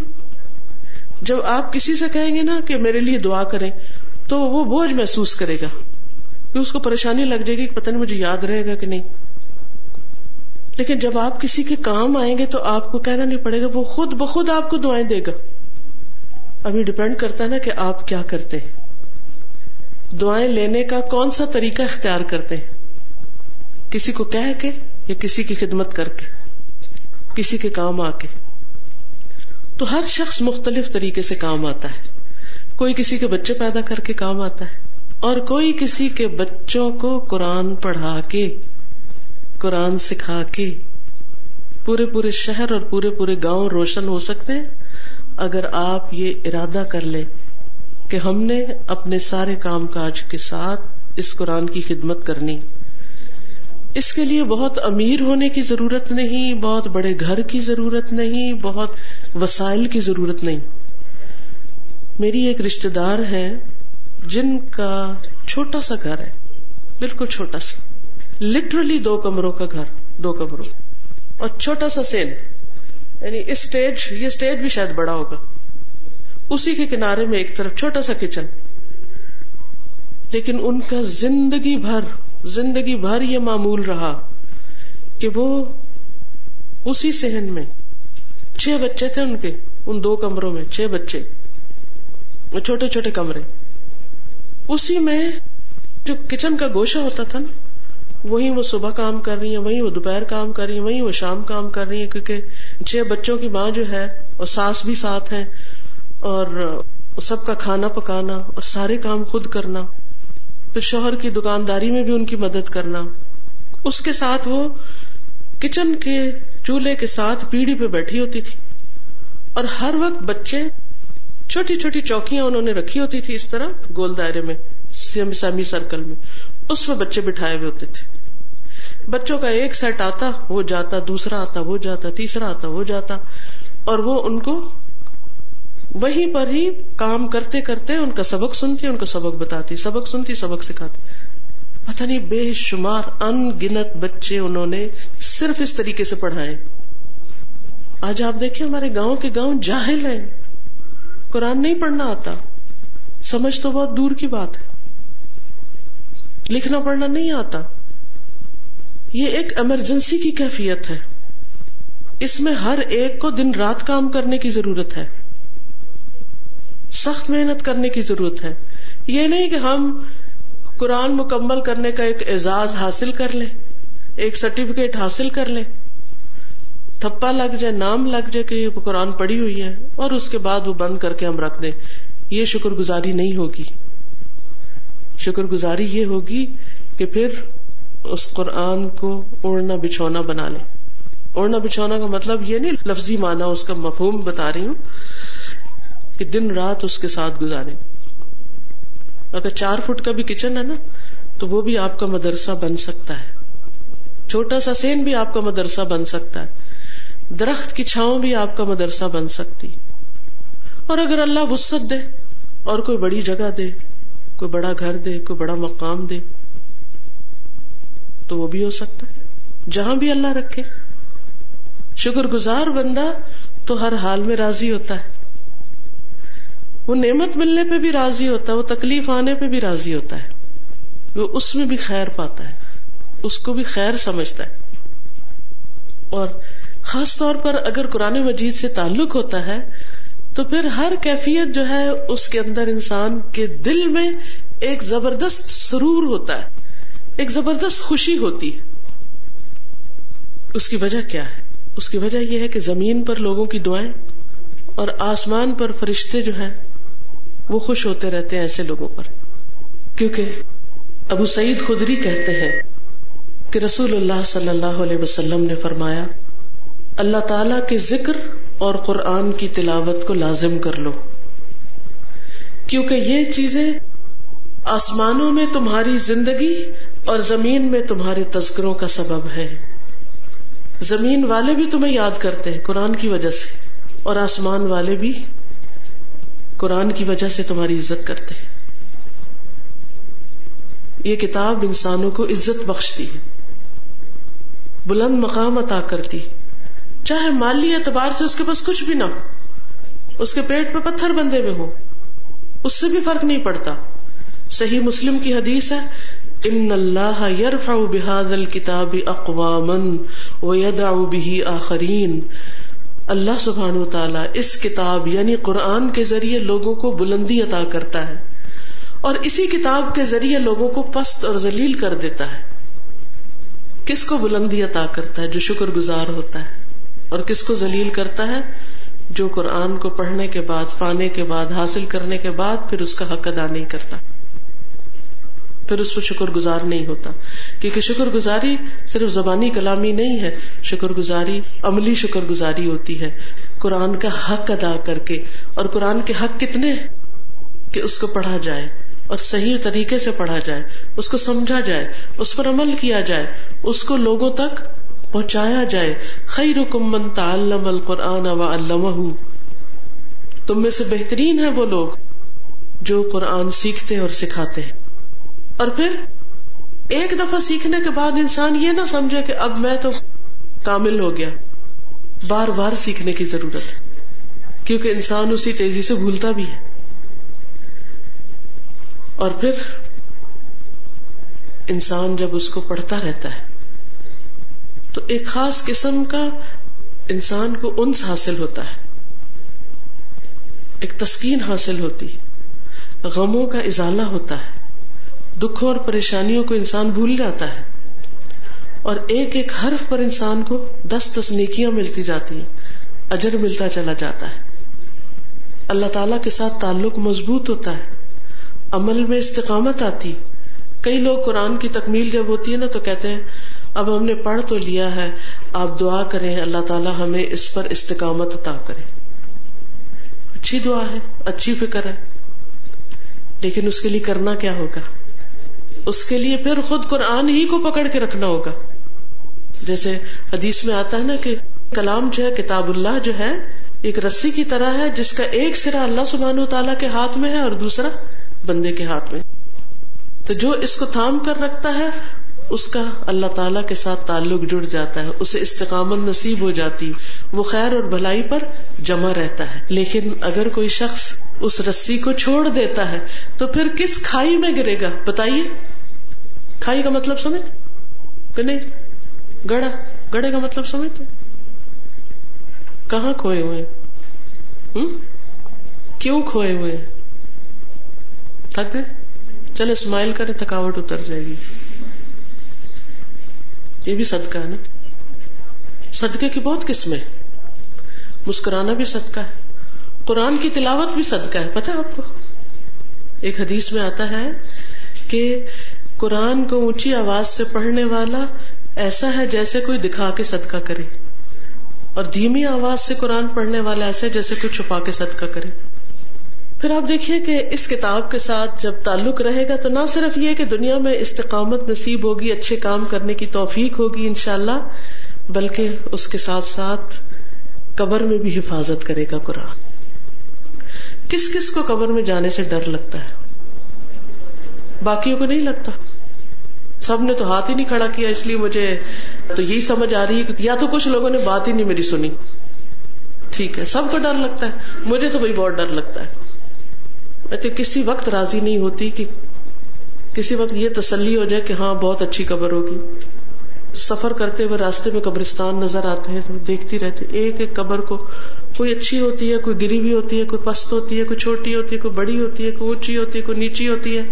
جب آپ کسی سے کہیں گے نا کہ میرے لیے دعا کریں، تو وہ بوجھ محسوس کرے گا۔ کہ اس کو پریشانی لگ جائے گی کہ پتہ نہیں مجھے یاد رہے گا کہ نہیں۔ لیکن جب آپ کسی کے کام آئیں گے تو آپ کو کہنا نہیں پڑے گا، وہ خود بخود آپ کو دعائیں دے گا۔ ابھی ڈپینڈ کرتا ہے نا کہ آپ کیا کرتے ہیں۔ دعائیں لینے کا کون سا طریقہ اختیار کرتے ہیں؟ کسی کو کہہ کے یا کسی کی خدمت کر کے، کسی کے کام آ کے۔ تو ہر شخص مختلف طریقے سے کام آتا ہے۔ کوئی کسی کے بچے پیدا کر کے کام آتا ہے، اور کوئی کسی کے بچوں کو قرآن پڑھا کے، قرآن سکھا کے۔ پورے پورے شہر اور پورے پورے گاؤں روشن ہو سکتے ہیں۔ اگر آپ یہ ارادہ کر لیں کہ ہم نے اپنے سارے کام کاج کے ساتھ اس قرآن کی خدمت کرنی اس کے لیے بہت امیر ہونے کی ضرورت نہیں، بہت بڑے گھر کی ضرورت نہیں، بہت وسائل کی ضرورت نہیں۔ میری ایک رشتے دار ہے جن کا چھوٹا سا گھر ہے، بالکل چھوٹا سا۔ لٹرلی دو کمروں کا گھر، دو کمروں۔ اور چھوٹا سا سین۔ یعنی اسٹیج یہ اسٹیج بھی شاید بڑا ہوگا۔ اسی کے کنارے میں ایک طرف چھوٹا سا کچن لیکن ان کا زندگی بھر زندگی بھر یہ معمول رہا کہ وہ اسی سہن میں چھ بچے تھے ان کے، ان دو کمروں میں، چھ بچے چھوٹے چھوٹے کمرے۔ اسی میں جو کچن کا گوشہ ہوتا تھا نا وہی وہ صبح کام کر رہی ہیں وہی وہ دوپہر کام کر رہی ہیں وہی وہ شام کام کر رہی ہیں، کیونکہ چھ بچوں کی ماں جو ہے اور ساس بھی ساتھ ہے اور سب کا کھانا پکانا اور سارے کام خود کرنا۔ پھر شوہر کی دکانداری میں بھی ان کی مدد کرنا۔ اس کے ساتھ وہ کچن کے چولہے کے ساتھ پیڑھی پہ بیٹھی ہوتی تھی۔ اور ہر وقت بچے چھوٹی چھوٹی چوکیاں انہوں نے رکھی ہوتی تھی اس طرح گول دائرے میں، سیمی سرکل میں۔ اس میں بچے بٹھائے ہوئے ہوتے تھے۔ بچوں کا ایک سیٹ آتا، وہ جاتا، دوسرا آتا، وہ جاتا، تیسرا آتا، وہ جاتا۔ اور وہ ان کو وہیں پر ہی کام کرتے کرتے ان کا سبق سنتی، ان کو سبق بتاتی، سبق سنتی، سبق سکھاتی۔ پتہ نہیں، بے شمار ان گنت بچے انہوں نے صرف اس طریقے سے پڑھائے۔ آج آپ دیکھیں، ہمارے گاؤں کے گاؤں جاہل ہیں۔ قرآن نہیں پڑھنا آتا۔ سمجھ تو بہت دور کی بات ہے۔ لکھنا پڑھنا نہیں آتا۔ یہ ایک ایمرجنسی کی کیفیت ہے۔ اس میں ہر ایک کو دن رات کام کرنے کی ضرورت ہے۔ سخت محنت کرنے کی ضرورت ہے۔ یہ نہیں کہ ہم قرآن مکمل کرنے کا ایک اعزاز حاصل کر لیں، ایک سرٹیفکیٹ حاصل کر لیں۔ ٹھپا لگ جائے، نام لگ جائے کہ یہ قرآن پڑی ہوئی ہے اور اس کے بعد وہ بند کر کے ہم رکھ دیں۔ یہ شکر گزاری نہیں ہوگی۔ شکر گزاری یہ ہوگی کہ پھر اس قرآن کو اڑنا بچھونا بنا لے اڑنا بچھونا کا مطلب یہ نہیں، لفظی مانا اس کا مفہوم بتا رہی ہوں۔ کہ دن رات اس کے ساتھ گزارے۔ اگر چار فٹ کا بھی کچن ہے نا، تو وہ بھی آپ کا مدرسہ بن سکتا ہے۔ چھوٹا سا سین بھی آپ کا مدرسہ بن سکتا ہے۔ درخت کی چھاؤں بھی آپ کا مدرسہ بن سکتی۔ اور اگر اللہ وسط دے اور کوئی بڑی جگہ دے، کوئی بڑا گھر دے، کوئی بڑا مقام دے، تو وہ بھی ہو سکتا ہے۔ جہاں بھی اللہ رکھے۔ شکر گزار بندہ تو ہر حال میں راضی ہوتا ہے۔ وہ نعمت ملنے پہ بھی راضی ہوتا ہے، وہ تکلیف آنے پہ بھی راضی ہوتا ہے۔ وہ اس میں بھی خیر پاتا ہے، اس کو بھی خیر سمجھتا ہے۔ اور خاص طور پر اگر قرآن مجید سے تعلق ہوتا ہے، تو پھر ہر کیفیت جو ہے، اس کے اندر انسان کے دل میں ایک زبردست سرور ہوتا ہے، ایک زبردست خوشی ہوتی ہے۔ اس کی وجہ کیا ہے؟ اس کی وجہ یہ ہے کہ زمین پر لوگوں کی دعائیں اور آسمان پر فرشتے جو ہیں وہ خوش ہوتے رہتے ہیں ایسے لوگوں پر۔ کیونکہ ابو سعید خدری کہتے ہیں کہ رسول اللہ صلی اللہ علیہ وسلم نے فرمایا، اللہ تعالی کے ذکر اور قرآن کی تلاوت کو لازم کر لو۔ کیونکہ یہ چیزیں آسمانوں میں تمہاری زندگی اور زمین میں تمہارے تذکروں کا سبب ہے زمین والے بھی تمہیں یاد کرتے ہیں، قرآن کی وجہ سے، اور آسمان والے بھی قرآن کی وجہ سے تمہاری عزت کرتے ہیں۔ یہ کتاب انسانوں کو عزت بخشتی ہے۔ بلند مقام عطا کرتی چاہے مالی اعتبار سے اس کے پاس کچھ بھی نہ ہو، اس کے پیٹ پہ پتھر بندے ہوئے ہو اس سے بھی فرق نہیں پڑتا۔ صحیح مسلم کی حدیث ہے، ان اللہ یرفع بهذا الكتاب اقواما ويدع به آخرین اللہ سبحان و تعالی اس کتاب یعنی قرآن کے ذریعے لوگوں کو بلندی عطا کرتا ہے اور اسی کتاب کے ذریعے لوگوں کو پست اور ذلیل کر دیتا ہے۔ کس کو بلندی عطا کرتا ہے جو شکر گزار ہوتا ہے؟ اور کس کو ذلیل کرتا ہے جو قرآن کو پڑھنے کے بعد، پانے کے بعد، حاصل کرنے کے بعد پھر اس کا حق ادا نہیں کرتا؟ پھر اس پر شکر گزار نہیں ہوتا۔ کیونکہ شکر گزاری صرف زبانی کلامی نہیں ہے شکر گزاری عملی شکر گزاری ہوتی ہے۔ قرآن کا حق ادا کر کے، اور قرآن کے حق کتنے کہ اس کو پڑھا جائے، اور صحیح طریقے سے پڑھا جائے، اس کو سمجھا جائے، اس پر عمل کیا جائے، اس کو لوگوں تک پہنچایا جائے۔ خیر من تعلم القرآن و علمہ تم میں سے بہترین ہے وہ لوگ جو قرآن سیکھتے اور سکھاتے ہیں۔ اور پھر ایک دفعہ سیکھنے کے بعد انسان یہ نہ سمجھے کہ اب میں تو کامل ہو گیا۔ بار بار سیکھنے کی ضرورت ہے، کیونکہ انسان اسی تیزی سے بھولتا بھی ہے۔ اور پھر انسان جب اس کو پڑھتا رہتا ہے، تو ایک خاص قسم کا انسان کو انس حاصل ہوتا ہے۔ ایک تسکین حاصل ہوتی غموں کا ازالہ ہوتا ہے۔ دکھوں اور پریشانیوں کو انسان بھول جاتا ہے اور ایک ایک حرف پر انسان کو دس دس نیکیاں ملتی جاتی ہیں، اجر ملتا چلا جاتا ہے۔ اللہ تعالی کے ساتھ تعلق مضبوط ہوتا ہے، عمل میں استقامت آتی۔ کئی لوگ قرآن کی تکمیل جب ہوتی ہے نا تو کہتے ہیں، اب ہم نے پڑھ تو لیا ہے، آپ دعا کریں، اللہ تعالیٰ ہمیں اس پر استقامت عطا کرے۔ اچھی دعا ہے، اچھی فکر ہے، لیکن اس کے لیے کرنا کیا ہوگا؟ اس کے لیے پھر خود قرآن ہی کو پکڑ کے رکھنا ہوگا۔ جیسے حدیث میں آتا ہے نا کہ کلام جو ہے، کتاب اللہ جو ہے، ایک رسی کی طرح ہے، جس کا ایک سرا اللہ سبحان و تعالیٰ کے ہاتھ میں ہے اور دوسرا بندے کے ہاتھ میں۔ تو جو اس کو تھام کر رکھتا ہے اس کا اللہ تعالیٰ کے ساتھ تعلق جڑ جاتا ہے، اسے استقامت نصیب ہو جاتی، وہ خیر اور بھلائی پر جمع رہتا ہے۔ لیکن اگر کوئی شخص اس رسی کو چھوڑ دیتا ہے، تو پھر کس کھائی میں گرے گا؟ بتائیے۔ کھائی کا مطلب سمجھ؟ کہ نہیں؟ گڑا گڑے کا مطلب سمجھ؟ کہاں کھوئے ہوئے؟ کیوں کھوئے ہوئے؟ تھک گئے؟ چلے اسمائل کرے تھکاوٹ اتر جائے گی۔ یہ بھی صدقہ ہے نا؟ صدقے کی بہت قسمیں مسکرانا بھی صدقہ ہے۔ قرآن کی تلاوت بھی صدقہ ہے۔ پتا آپ کو؟ ایک حدیث میں آتا ہے کہ قرآن کو اونچی آواز سے پڑھنے والا ایسا ہے جیسے کوئی دکھا کے صدقہ کرے۔ اور دھیمی آواز سے قرآن پڑھنے والا ایسا ہے جیسے کوئی چھپا کے صدقہ کرے۔ پھر آپ دیکھیے کہ اس کتاب کے ساتھ جب تعلق رہے گا تو نہ صرف یہ کہ دنیا میں استقامت نصیب ہوگی، اچھے کام کرنے کی توفیق ہوگی انشاءاللہ، بلکہ اس کے ساتھ ساتھ قبر میں بھی حفاظت کرے گا قرآن۔ کس کس کو قبر میں جانے سے ڈر لگتا ہے؟ باقیوں کو نہیں لگتا۔ سب نے تو ہاتھ ہی نہیں کھڑا کیا، اس لیے مجھے تو یہی سمجھ آ رہی ہے کہ یا تو کچھ لوگوں نے بات ہی نہیں میری سنی۔ ٹھیک ہے، سب کو ڈر لگتا ہے۔ مجھے تو بھائی بہت ڈر لگتا ہے۔ میں تو کسی وقت راضی نہیں ہوتی کہ کسی وقت یہ تسلی ہو جائے کہ ہاں بہت اچھی قبر ہوگی۔ سفر کرتے ہوئے راستے میں قبرستان نظر آتے ہیں دیکھتی رہتے ایک ایک قبر کو کوئی اچھی ہوتی ہے، کوئی گری بھی ہوتی ہے، کوئی پست ہوتی ہے، کوئی چھوٹی ہوتی ہے، کوئی بڑی ہوتی ہے، کوئی اونچی ہوتی ہے، کوئی نیچی ہوتی ہے،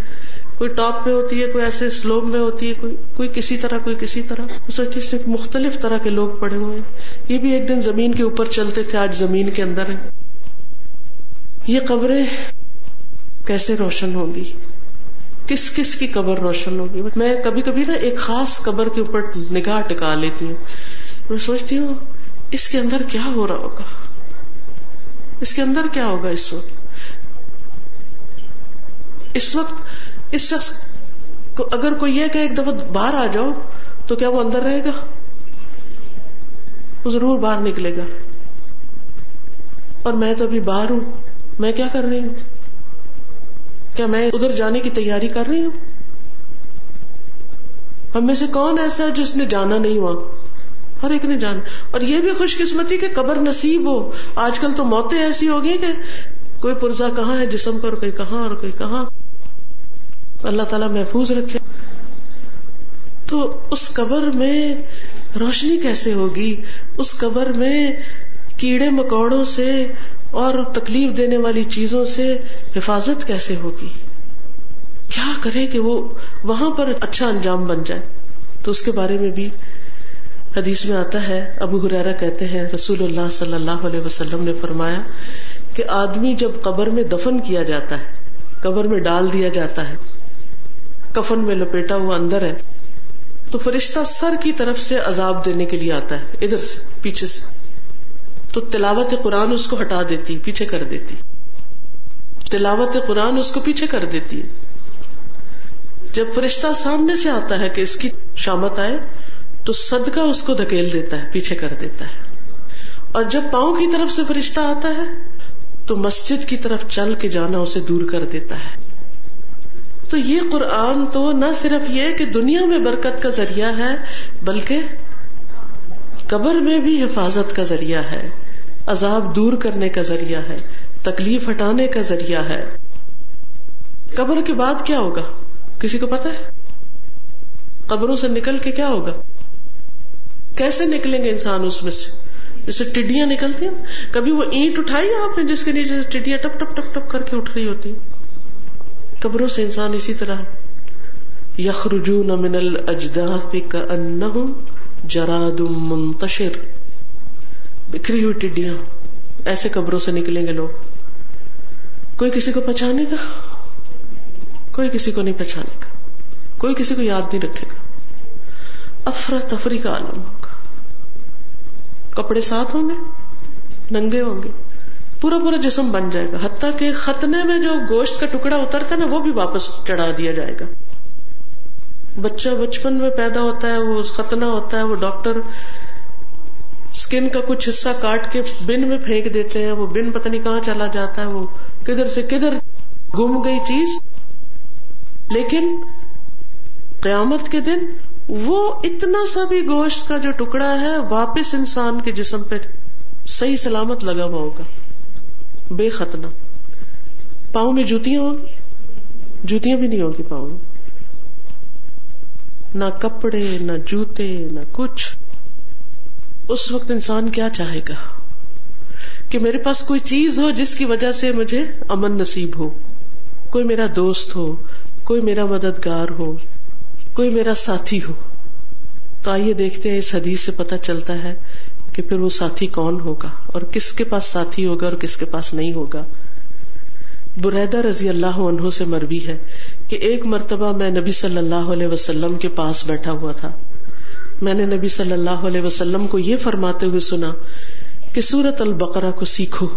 کوئی ٹاپ پہ ہوتی ہے، کوئی ایسے سلوب میں ہوتی ہے، کوئی کوئی کسی طرح، کوئی کسی طرح۔ سوچی سے مختلف طرح کے لوگ پڑے ہوئے ہیں۔ یہ بھی ایک دن زمین کے اوپر چلتے تھے، آج زمین کے اندر ہے یہ قبریں کیسے روشن ہوگی؟ کس کس کی قبر روشن ہوگی؟ میں کبھی کبھی نا ایک خاص قبر کے اوپر نگاہ ٹکا لیتی ہوں۔ میں سوچتی ہوں، اس کے اندر کیا ہو رہا ہوگا؟ اس کے اندر کیا ہوگا اس وقت؟ اس وقت اس شخص کو اگر کوئی یہ کہ ایک دفعہ باہر آ جاؤ تو کیا وہ اندر رہے گا؟ وہ ضرور باہر نکلے گا۔ اور میں تو ابھی باہر ہوں۔ میں کیا کر رہی ہوں؟ کیا میں ادھر جانے کی تیاری کر رہی ہوں؟ ہم میں سے کون ایسا ہے جس نے جانا نہیں ہوا ہر ایک نے جانا۔ اور یہ بھی خوش قسمتی کہ قبر نصیب ہو۔ آج کل تو موتیں ایسی ہو گئی کہ کوئی پرزا کہاں ہے جسم پر، کوئی کہاں اور کوئی کہاں۔ اللہ تعالیٰ محفوظ رکھے۔ تو اس قبر میں روشنی کیسے ہوگی؟ اس قبر میں کیڑے مکوڑوں سے اور تکلیف دینے والی چیزوں سے حفاظت کیسے ہوگی؟ کیا کرے کہ وہ وہاں پر اچھا انجام بن جائے؟ تو اس کے بارے میں بھی حدیث میں آتا ہے، ابو حرارا کہتے ہیں، رسول اللہ صلی اللہ علیہ وسلم نے فرمایا کہ آدمی جب قبر میں دفن کیا جاتا ہے، قبر میں ڈال دیا جاتا ہے، کفن میں لپیٹا ہوا اندر ہے، تو فرشتہ سر کی طرف سے عذاب دینے کے لیے آتا ہے، ادھر سے، پیچھے سے۔ تو تلاوت قرآن اس کو ہٹا دیتی، پیچھے کر دیتی۔ تلاوت قرآن اس کو پیچھے کر دیتی۔ جب فرشتہ سامنے سے آتا ہے کہ اس کی شامت آئے، تو صدقہ اس کو دھکیل دیتا ہے، پیچھے کر دیتا ہے۔ اور جب پاؤں کی طرف سے فرشتہ آتا ہے، تو مسجد کی طرف چل کے جانا اسے دور کر دیتا ہے۔ تو یہ قرآن تو نہ صرف یہ کہ دنیا میں برکت کا ذریعہ ہے، بلکہ قبر میں بھی حفاظت کا ذریعہ ہے، عذاب دور کرنے کا ذریعہ ہے، تکلیف ہٹانے کا ذریعہ ہے۔ قبر کے بعد کیا ہوگا؟ کسی کو پتا ہے؟ قبروں سے نکل کے کیا ہوگا؟ کیسے نکلیں گے انسان اس میں سے؟ جیسے ٹڈیاں نکلتی ہیں کبھی وہ اینٹ اٹھائی آپ نے جس کے نیچے ٹڈیاں ٹپ ٹپ ٹپ ٹپ کر کے اٹھ رہی ہوتی ہیں؟ قبروں سے انسان اسی طرح یخرجون من الاجداث کانہم جراد منتشر، بکھری ہوئی ٹڈیاں، ایسے قبروں سے نکلیں گے لوگ۔ کوئی کسی کو پہچانے گا؟ کوئی کسی کو نہیں پہچانے گا۔ کوئی کسی کو یاد نہیں رکھے گا۔ افرا تفری کا عالم ہوگا۔ کپڑے ساتھ ہوں گے، ننگے ہوں گے، پورا پورا جسم بن جائے گا۔ حتیٰ کہ ختنے میں جو گوشت کا ٹکڑا اترتا ہے نا، وہ بھی واپس چڑھا دیا جائے گا۔ بچہ بچپن میں پیدا ہوتا ہے، وہ ختنا ہوتا ہے، وہ ڈاکٹر اسکن کا کچھ حصہ کاٹ کے بن میں پھینک دیتے ہیں، وہ بن پتہ نہیں کہاں چلا جاتا ہے، وہ کدھر سے کدھر گم گئی چیز۔ لیکن قیامت کے دن وہ اتنا سا بھی گوشت کا جو ٹکڑا ہے، واپس انسان کے جسم پہ صحیح سلامت لگا ہوا ہوگا۔ بے ختنا پاؤں میں جوتیاں ہوں گی۔ جوتیاں بھی نہیں ہوگی پاؤں میں۔ نہ کپڑے، نہ جوتے، نہ کچھ۔ اس وقت انسان کیا چاہے گا؟ کہ میرے پاس کوئی چیز ہو جس کی وجہ سے مجھے امن نصیب ہو۔ کوئی میرا دوست ہو، کوئی میرا مددگار ہو، کوئی میرا ساتھی ہو۔ تو آئیے دیکھتے ہیں، اس حدیث سے پتہ چلتا ہے کہ پھر وہ ساتھی کون ہوگا اور کس کے پاس ساتھی ہوگا اور کس کے پاس نہیں ہوگا۔ بریدہ رضی اللہ عنہ سے مربی ہے کہ ایک مرتبہ میں نبی صلی اللہ علیہ وسلم کے پاس بیٹھا ہوا تھا۔ میں نے نبی صلی اللہ علیہ وسلم کو یہ فرماتے ہوئے سنا کہ سورت البقرہ کو سیکھو۔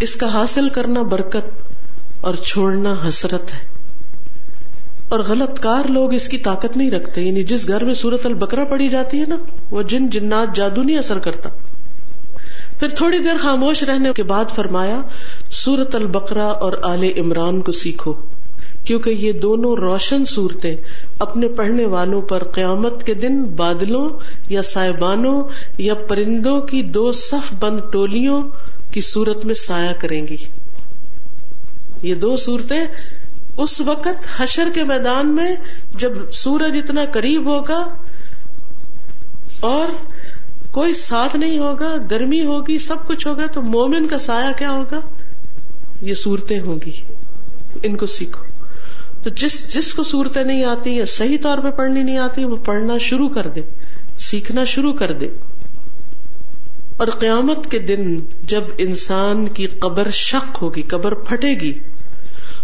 اس کا حاصل کرنا برکت اور چھوڑنا حسرت ہے۔ اور غلط کار لوگ اس کی طاقت نہیں رکھتے یعنی جس گھر میں سورت البکرا پڑی جاتی ہے نا، وہ جن جنات جادو نہیں اثر کرتا۔ پھر تھوڑی دیر خاموش رہنے کے بعد فرمایا سورت البقرا اور آل عمران کو سیکھو، کیونکہ یہ دونوں روشن صورتیں اپنے پڑھنے والوں پر قیامت کے دن بادلوں یا سائبانوں یا پرندوں کی دو صف بند ٹولیوں کی صورت میں سایہ کریں گی۔ یہ دو صورتیں اس وقت حشر کے میدان میں جب سورج اتنا قریب ہوگا اور کوئی ساتھ نہیں ہوگا، گرمی ہوگی، سب کچھ ہوگا، تو مومن کا سایہ کیا ہوگا؟ یہ صورتیں ہوں گی۔ ان کو سیکھو۔ تو جس جس کو صورتیں نہیں آتی یا صحیح طور پہ پڑھنی نہیں آتی، وہ پڑھنا شروع کر دے۔ سیکھنا شروع کر دے۔ اور قیامت کے دن جب انسان کی قبر شک ہوگی، قبر پھٹے گی،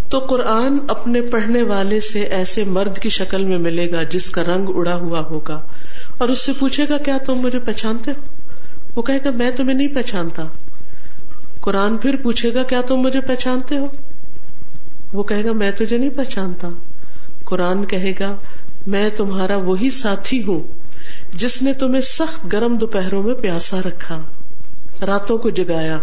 تو قرآن اپنے پڑھنے والے سے ایسے مرد کی شکل میں ملے گا جس کا رنگ اڑا ہوا ہوگا۔ اور اس سے پوچھے گا، کیا تم مجھے پہچانتے ہو؟ وہ کہے گا، میں تمہیں نہیں پہچانتا. قرآن پھر پوچھے گا، کیا تم مجھے پہچانتے ہو؟ وہ کہے گا، میں تجھے نہیں پہچانتا. قرآن کہے گا، میں تمہارا وہی ساتھی ہوں جس نے تمہیں سخت گرم دوپہروں میں پیاسا رکھا، راتوں کو جگایا۔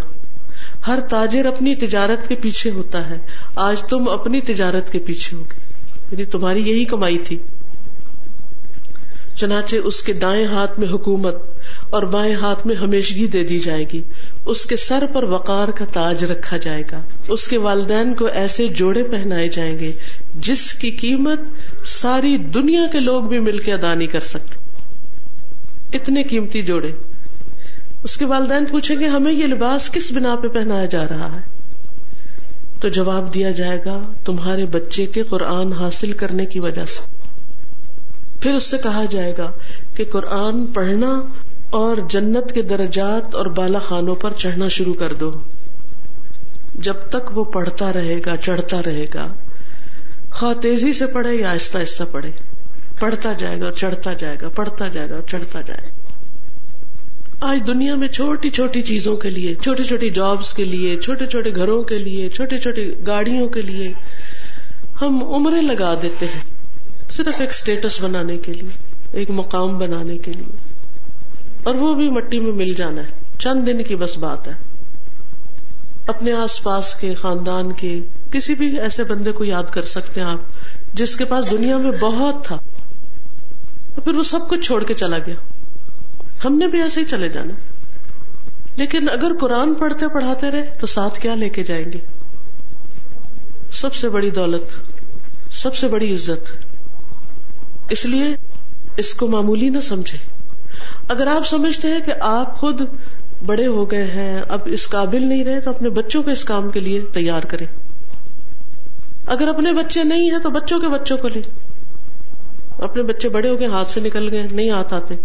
ہر تاجر اپنی تجارت کے پیچھے ہوتا ہے۔ آج تم اپنی تجارت کے پیچھے ہو گئے یعنی تمہاری یہی کمائی تھی۔ چنانچہ اس کے دائیں ہاتھ میں حکومت اور بائیں ہاتھ میں ہمیشگی دے دی جائے گی۔ اس کے سر پر وقار کا تاج رکھا جائے گا۔ اس کے والدین کو ایسے جوڑے پہنائے جائیں گے جس کی قیمت ساری دنیا کے لوگ بھی مل کے ادا نہیں کر سکتے۔ اتنے قیمتی جوڑے۔ اس کے والدین پوچھیں گے، ہمیں یہ لباس کس بنا پہ پہنایا جا رہا ہے؟ تو جواب دیا جائے گا، تمہارے بچے کے قرآن حاصل کرنے کی وجہ سے۔ پھر اس سے کہا جائے گا کہ قرآن پڑھنا اور جنت کے درجات اور بالا خانوں پر چڑھنا شروع کر دو۔ جب تک وہ پڑھتا رہے گا، چڑھتا رہے گا۔ خواہ تیزی سے پڑھے یا آہستہ آہستہ پڑھے۔ پڑھتا جائے گا اور چڑھتا جائے گا، پڑھتا جائے گا اور چڑھتا جائے گا۔ آج دنیا میں چھوٹی چھوٹی چیزوں کے لیے، چھوٹی چھوٹی جابس کے لیے، چھوٹے چھوٹے گھروں کے لیے چھوٹی چھوٹی گاڑیوں کے لیے ہم عمریں لگا دیتے ہیں۔ صرف ایک اسٹیٹس بنانے کے لیے، ایک مقام بنانے کے لیے۔ اور وہ بھی مٹی میں مل جانا ہے۔ چند دن کی بس بات ہے۔ اپنے آس پاس کے، خاندان کے، کسی بھی ایسے بندے کو یاد کر سکتے ہیں آپ، جس کے پاس دنیا میں بہت تھا۔ پھر وہ سب کچھ چھوڑ کے چلا گیا۔ ہم نے بھی ایسے ہی چلے جانا۔ لیکن اگر قرآن پڑھتے پڑھاتے رہے، تو ساتھ کیا لے کے جائیں گے؟ سب سے بڑی دولت، سب سے بڑی عزت۔ اس لیے اس کو معمولی نہ سمجھے۔ اگر آپ سمجھتے ہیں کہ آپ خود بڑے ہو گئے ہیں، اب اس قابل نہیں رہے، تو اپنے بچوں کو اس کام کے لیے تیار کریں۔ اگر اپنے بچے نہیں ہیں، تو بچوں کے بچوں کو لیں۔ اپنے بچے بڑے ہو گئے ہاتھ سے نکل گئے، نہیں ہاتھ آتے۔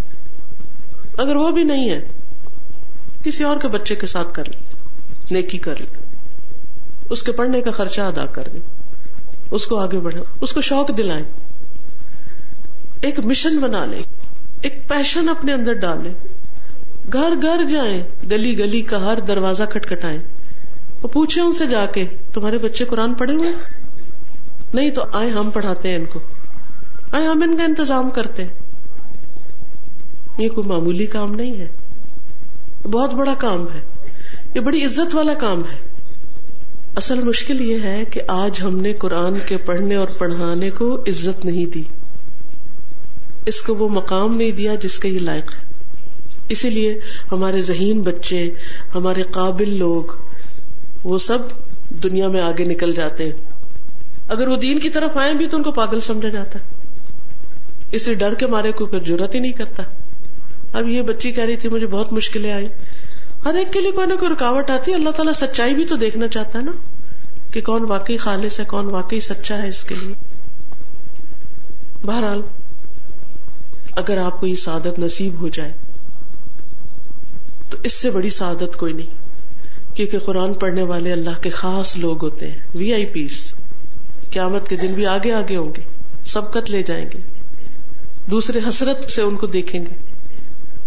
اگر وہ بھی نہیں ہے، کسی اور کے بچے کے ساتھ کر لیں، نیکی کر لیں۔ اس کے پڑھنے کا خرچہ ادا کر دیں۔ اس کو آگے بڑھے اس کو شوق دلائیں۔ ایک مشن بنا لیں ایک پیشن اپنے اندر ڈالیں گھر گھر جائیں، گلی گلی کا ہر دروازہ کھٹکھٹائیں۔ وہ پوچھے ان سے جا کے، تمہارے بچے قرآن پڑھے ہوئے نہیں تو آئے ہم پڑھاتے ہیں ان کو۔ آئے ہم ان کا انتظام کرتے ہیں۔ یہ کوئی معمولی کام نہیں ہے۔ بہت بڑا کام ہے۔ یہ بڑی عزت والا کام ہے۔ اصل مشکل یہ ہے کہ آج ہم نے قرآن کے پڑھنے اور پڑھانے کو عزت نہیں دی۔ اس کو وہ مقام نہیں دیا جس کا یہ لائق ہے۔ اسی لیے ہمارے ذہین بچے، ہمارے قابل لوگ، وہ سب دنیا میں آگے نکل جاتے ہیں۔ اگر وہ دین کی طرف آئے بھی تو ان کو پاگل سمجھا جاتا ہے۔ اس لیے ڈر کے مارے کو ضرورت ہی نہیں کرتا۔ اب یہ بچی کہہ رہی تھی، مجھے بہت مشکلیں آئی ہر ایک کے لیے کوئی نہ کوئی رکاوٹ آتی ہے۔ اللہ تعالیٰ سچائی بھی تو دیکھنا چاہتا ہے نا کہ کون واقعی خالص ہے، کون واقعی سچا ہے اس کے لیے۔ بہرحال اگر آپ کو یہ سعادت نصیب ہو جائے، تو اس سے بڑی سعادت کوئی نہیں، کیونکہ قرآن پڑھنے والے اللہ کے خاص لوگ ہوتے ہیں، وی آئی پیس قیامت کے دن بھی آگے آگے ہوں گے، سبقت لے جائیں گے، دوسرے حسرت سے ان کو دیکھیں گے۔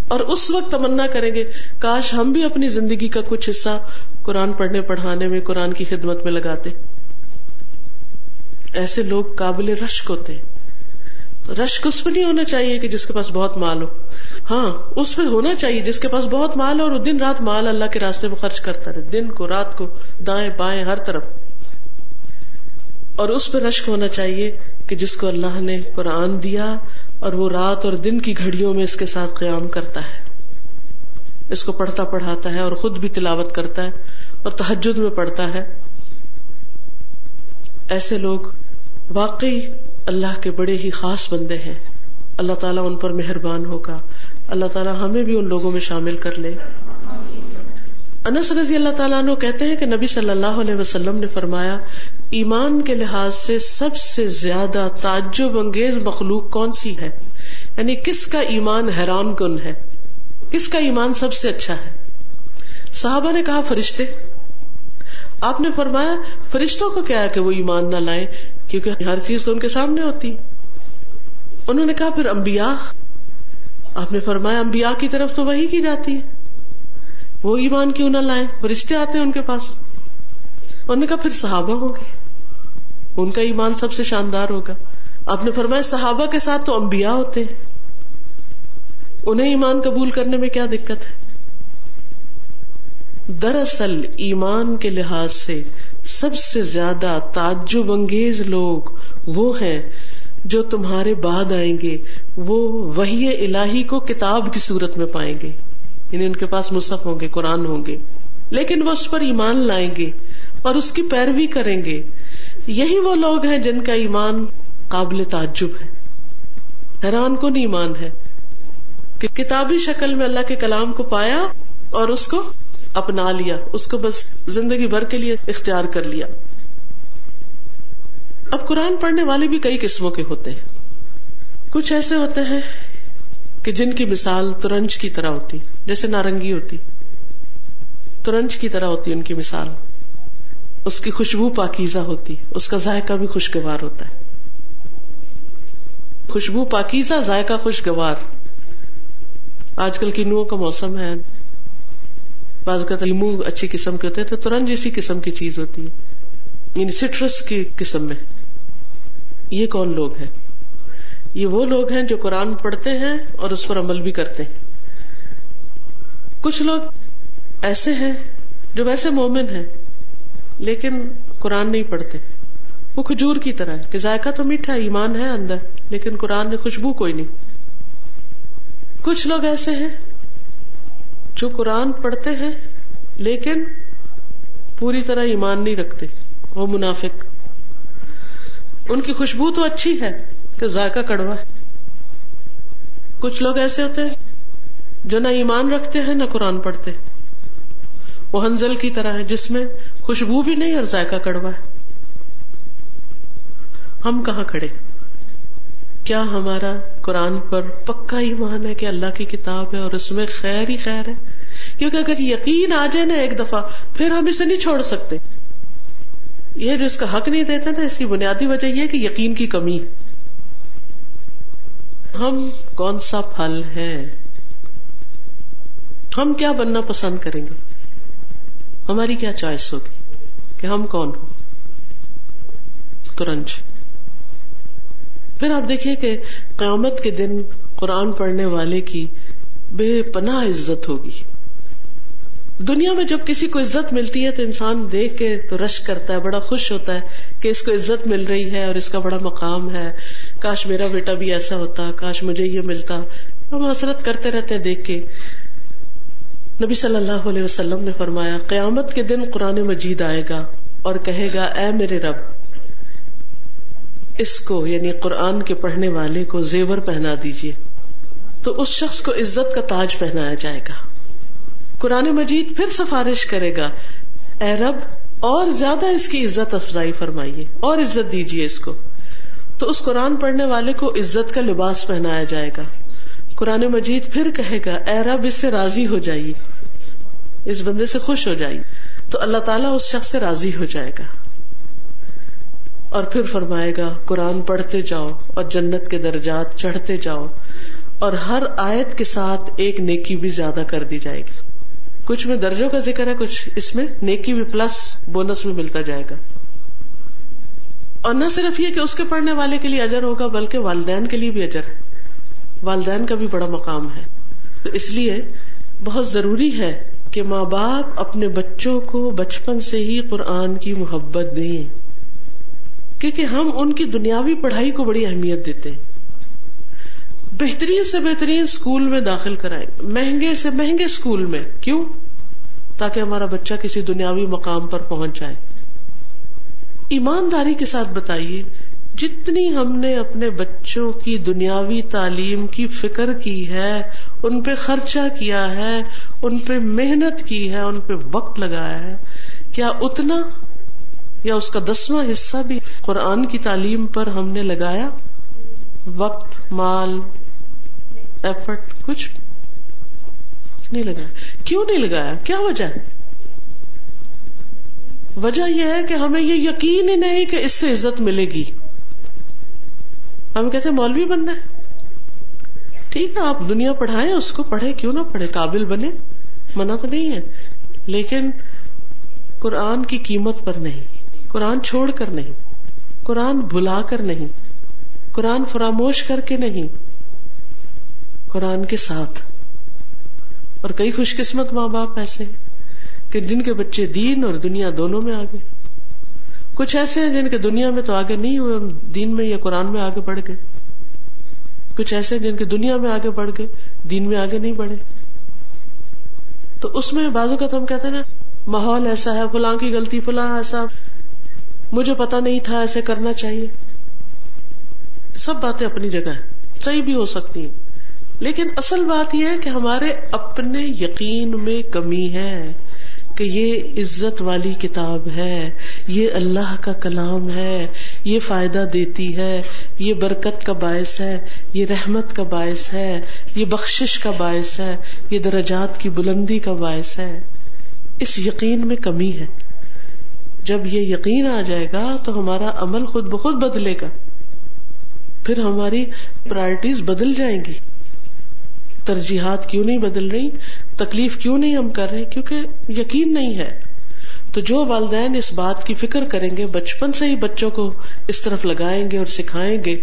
اور اس وقت تمنا کریں گے، کاش ہم بھی اپنی زندگی کا کچھ حصہ قرآن پڑھنے، پڑھانے میں، قرآن کی خدمت میں لگاتے۔ ایسے لوگ قابل رشک ہوتے ہیں۔ رشک اس پہ نہیں ہونا چاہیے کہ جس کے پاس بہت مال ہو۔ ہاں اس پہ ہونا چاہیے جس کے پاس بہت مال ہو اور دن رات مال اللہ کے راستے میں خرچ کرتا رہے۔ دن کو، رات کو، دائیں بائیں، ہر طرف۔ اور اس پہ رشک ہونا چاہیے کہ جس کو اللہ نے قرآن دیا اور وہ رات اور دن کی گھڑیوں میں اس کے ساتھ قیام کرتا ہے۔ اس کو پڑھتا پڑھاتا ہے اور خود بھی تلاوت کرتا ہے اور تحجد میں پڑھتا ہے۔ ایسے لوگ واقعی اللہ کے بڑے ہی خاص بندے ہیں۔ اللہ تعالیٰ ان پر مہربان ہوگا۔ اللہ تعالیٰ ہمیں بھی ان لوگوں میں شامل کر لے۔ انس رضی اللہ تعالیٰ عنہ کہتے ہیں کہ نبی صلی اللہ علیہ وسلم نے فرمایا، ایمان کے لحاظ سے سب سے زیادہ تعجب انگیز مخلوق کون سی ہے؟ یعنی کس کا ایمان حیران کن ہے؟ کس کا ایمان سب سے اچھا ہے؟ صحابہ نے کہا، فرشتے۔ آپ نے فرمایا، فرشتوں کو کیا ہے کہ وہ ایمان نہ لائے کیونکہ ہر چیز تو ان کے سامنے ہوتی۔ انہوں نے کہا، پھر امبیا آپ نے فرمایا امبیا کی طرف تو وہی کی جاتی ہے۔ وہ ایمان کیوں نہ لائے فرشتے آتے ہیں ان کے پاس۔ انہوں نے کہا، پھر صحابہ ہوں گے۔ ان کا ایمان سب سے شاندار ہوگا۔ آپ نے فرمایا، صحابہ کے ساتھ تو امبیا ہوتے ہیں۔ انہیں ایمان قبول کرنے میں کیا دقت ہے؟ دراصل ایمان کے لحاظ سے سب سے زیادہ تعجب انگیز لوگ وہ ہیں جو تمہارے بعد آئیں گے، وہ وہی الہی کو کتاب کی صورت میں پائیں گے۔ یعنی ان کے پاس مصحف ہوں گے، قرآن ہوں گے۔ لیکن وہ اس پر ایمان لائیں گے اور اس کی پیروی کریں گے۔ یہی وہ لوگ ہیں جن کا ایمان قابل تعجب ہے۔ حیران کن ایمان ہے۔ کہ کتابی شکل میں اللہ کے کلام کو پایا اور اس کو اپنا لیا۔ اس کو بس زندگی بھر کے لیے اختیار کر لیا۔ اب قرآن پڑھنے والے بھی کئی قسموں کے ہوتے ہیں۔ کچھ ایسے ہوتے ہیں کہ جن کی مثال ترنج کی طرح ہوتی، جیسے نارنگی ہوتی۔ ترنج کی طرح ہوتی ان کی مثال۔ اس کی خوشبو پاکیزہ ہوتی، اس کا ذائقہ بھی خوشگوار ہوتا ہے۔ خوشبو پاکیزہ، ذائقہ خوشگوار۔ آج کل کی نو کا موسم ہے۔ بعض کا لیمو اچھی قسم کے ہوتے ہیں تو ترنج اسی قسم کی چیز ہوتی ہے۔ یعنی سٹرس کی قسم میں۔ یہ کون لوگ ہیں؟ یہ وہ لوگ ہیں جو قرآن پڑھتے ہیں اور اس پر عمل بھی کرتے ہیں۔ کچھ لوگ ایسے ہیں جو ویسے مومن ہیں، لیکن قرآن نہیں پڑھتے۔ وہ کھجور کی طرح ہے کہ ذائقہ تو میٹھا ایمان ہے اندر، لیکن قرآن نے خوشبو کوئی نہیں۔ کچھ لوگ ایسے ہیں جو قرآن پڑھتے ہیں، لیکن پوری طرح ایمان نہیں رکھتے، وہ منافق۔ ان کی خوشبو تو اچھی ہے کہ ذائقہ کڑوا ہے۔ کچھ لوگ ایسے ہوتے ہیں جو نہ ایمان رکھتے ہیں، نہ قرآن پڑھتے۔ وہ ہنزل کی طرح ہے جس میں خوشبو بھی نہیں اور ذائقہ کڑوا ہے۔ ہم کہاں کھڑے؟ کیا ہمارا قرآن پر پکا ایمان ہے کہ اللہ کی کتاب ہے اور اس میں خیر ہی خیر ہے؟ کیونکہ اگر یقین آ جائے نا ایک دفعہ، پھر ہم اسے نہیں چھوڑ سکتے۔ یہ جو اس کا حق نہیں دیتا نا، اس کی بنیادی وجہ یہ کہ یقین کی کمی۔ ہم کون سا پھل ہے ہم کیا بننا پسند کریں گے؟ ہماری کیا چوائس ہوگی کہ ہم کون ہوں؟ ترنج۔ پھر آپ دیکھیے کہ قیامت کے دن قرآن پڑھنے والے کی بے پناہ عزت ہوگی۔ دنیا میں جب کسی کو عزت ملتی ہے تو انسان دیکھ کے تو رش کرتا ہے، بڑا خوش ہوتا ہے کہ اس کو عزت مل رہی ہے اور اس کا بڑا مقام ہے۔ کاش میرا بیٹا بھی ایسا ہوتا، کاش مجھے یہ ملتا۔ ہم حسرت کرتے رہتے ہیں دیکھ کے۔ نبی صلی اللہ علیہ وسلم نے فرمایا، قیامت کے دن قرآن مجید آئے گا اور کہے گا، اے میرے رب اس کو یعنی قرآن کے پڑھنے والے کو زیور پہنا دیجیے تو اس شخص کو عزت کا تاج پہنایا جائے گا۔ قرآن مجید پھر سفارش کرے گا، اے رب، اور زیادہ اس کی عزت افزائی فرمائیے، اور عزت دیجیے اس کو۔ تو اس قرآن پڑھنے والے کو عزت کا لباس پہنایا جائے گا۔ قرآن مجید پھر کہے گا، اے رب، اس سے راضی ہو جائیے۔ اس بندے سے خوش ہو جائیے۔ تو اللہ تعالیٰ اس شخص سے راضی ہو جائے گا۔ اور پھر فرمائے گا، قرآن پڑھتے جاؤ اور جنت کے درجات چڑھتے جاؤ اور ہر آیت کے ساتھ ایک نیکی بھی زیادہ کر دی جائے گی۔ کچھ میں درجوں کا ذکر ہے، کچھ اس میں نیکی بھی پلس بونس بھی ملتا جائے گا۔ اور نہ صرف یہ کہ اس کے پڑھنے والے کے لیے اجر ہوگا، بلکہ والدین کے لیے بھی اجر ہے۔ والدین کا بھی بڑا مقام ہے۔ تو اس لیے بہت ضروری ہے کہ ماں باپ اپنے بچوں کو بچپن سے ہی قرآن کی محبت دیں۔ کیونکہ ہم ان کی دنیاوی پڑھائی کو بڑی اہمیت دیتے ہیں۔ بہترین سے بہترین اسکول میں داخل کرائیں۔ مہنگے سے مہنگے اسکول میں۔ کیوں؟ تاکہ ہمارا بچہ کسی دنیاوی مقام پر پہنچ جائے۔ ایمانداری کے ساتھ بتائیے، جتنی ہم نے اپنے بچوں کی دنیاوی تعلیم کی فکر کی ہے، ان پہ خرچہ کیا ہے، ان پہ محنت کی ہے، ان پہ وقت لگایا ہے، کیا اتنا یا اس کا دسواں حصہ بھی قرآن کی تعلیم پر ہم نے لگایا۔ وقت، مال ایفرٹ کچھ نہیں لگایا۔ کیوں نہیں لگایا؟ کیا وجہ ہے؟ وجہ یہ ہے کہ ہمیں یہ یقین ہی نہیں کہ اس سے عزت ملے گی۔ ہم کہتے ہیں مولوی بننا ہے۔ ٹھیک ہے، آپ دنیا پڑھائیں، اس کو پڑھے کیوں نہ پڑھے قابل بنے، منع تو نہیں ہے۔ لیکن قرآن کی قیمت پر نہیں۔ قرآن چھوڑ کر نہیں، قرآن بھلا کر نہیں، قرآن فراموش کر کے نہیں، قرآن کے ساتھ۔ اور کئی خوش قسمت ماں باپ ایسے ہیں کہ جن کے بچے دین اور دنیا دونوں میں آگے۔ کچھ ایسے ہیں جن کے دنیا میں تو آگے نہیں ہوئے، دین میں یا قرآن میں آگے بڑھ گئے۔ کچھ ایسے جن کے دنیا میں آگے بڑھ گئے، دین میں آگے نہیں بڑھے۔ تو اس میں بازو کا تو ہم کہتے ہیں نا، ماحول ایسا ہے، فلاں کی غلطی فلاں ایسا مجھے پتا نہیں تھا ایسے کرنا چاہیے۔ سب باتیں اپنی جگہ ہیں۔ صحیح بھی ہو سکتی ہیں۔ لیکن اصل بات یہ ہے کہ ہمارے اپنے یقین میں کمی ہے کہ یہ عزت والی کتاب ہے، یہ اللہ کا کلام ہے، یہ فائدہ دیتی ہے، یہ برکت کا باعث ہے، یہ رحمت کا باعث ہے، یہ بخشش کا باعث ہے، یہ درجات کی بلندی کا باعث ہے۔ اس یقین میں کمی ہے۔ جب یہ یقین آ جائے گا تو ہمارا عمل خود بخود بدلے گا۔ پھر ہماری پرائرٹیز بدل جائیں گی۔ ترجیحات کیوں نہیں بدل رہی؟ تکلیف کیوں نہیں ہم کر رہے؟ کیونکہ یقین نہیں ہے۔ تو جو والدین اس بات کی فکر کریں گے، بچپن سے ہی بچوں کو اس طرف لگائیں گے اور سکھائیں گے۔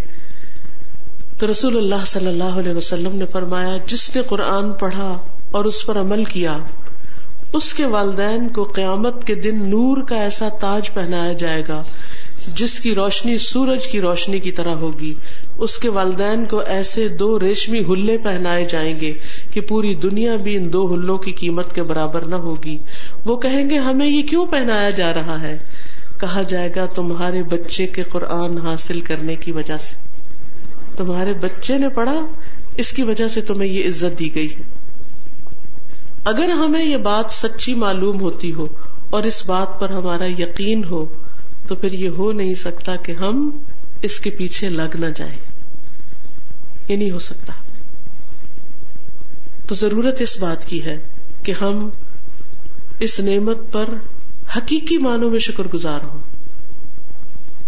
تو رسول اللہ صلی اللہ علیہ وسلم نے فرمایا، جس نے قرآن پڑھا اور اس پر عمل کیا اس کے والدین کو قیامت کے دن نور کا ایسا تاج پہنایا جائے گا، جس کی روشنی سورج کی روشنی کی طرح ہوگی۔ اس کے والدین کو ایسے دو ریشمی ہلے پہنائے جائیں گے کہ پوری دنیا بھی ان دو ہلوں کی قیمت کے برابر نہ ہوگی۔ وہ کہیں گے، ہمیں یہ کیوں پہنایا جا رہا ہے؟ کہا جائے گا، تمہارے بچے کے قرآن حاصل کرنے کی وجہ سے۔ تمہارے بچے نے پڑھا، اس کی وجہ سے تمہیں یہ عزت دی گئی ہے۔ اگر ہمیں یہ بات سچی معلوم ہوتی ہو اور اس بات پر ہمارا یقین ہو، تو پھر یہ ہو نہیں سکتا کہ ہم اس کے پیچھے لگ نہ جائیں۔ یہ نہیں ہو سکتا۔ تو ضرورت اس بات کی ہے کہ ہم اس نعمت پر حقیقی معنوں میں شکر گزار ہوں۔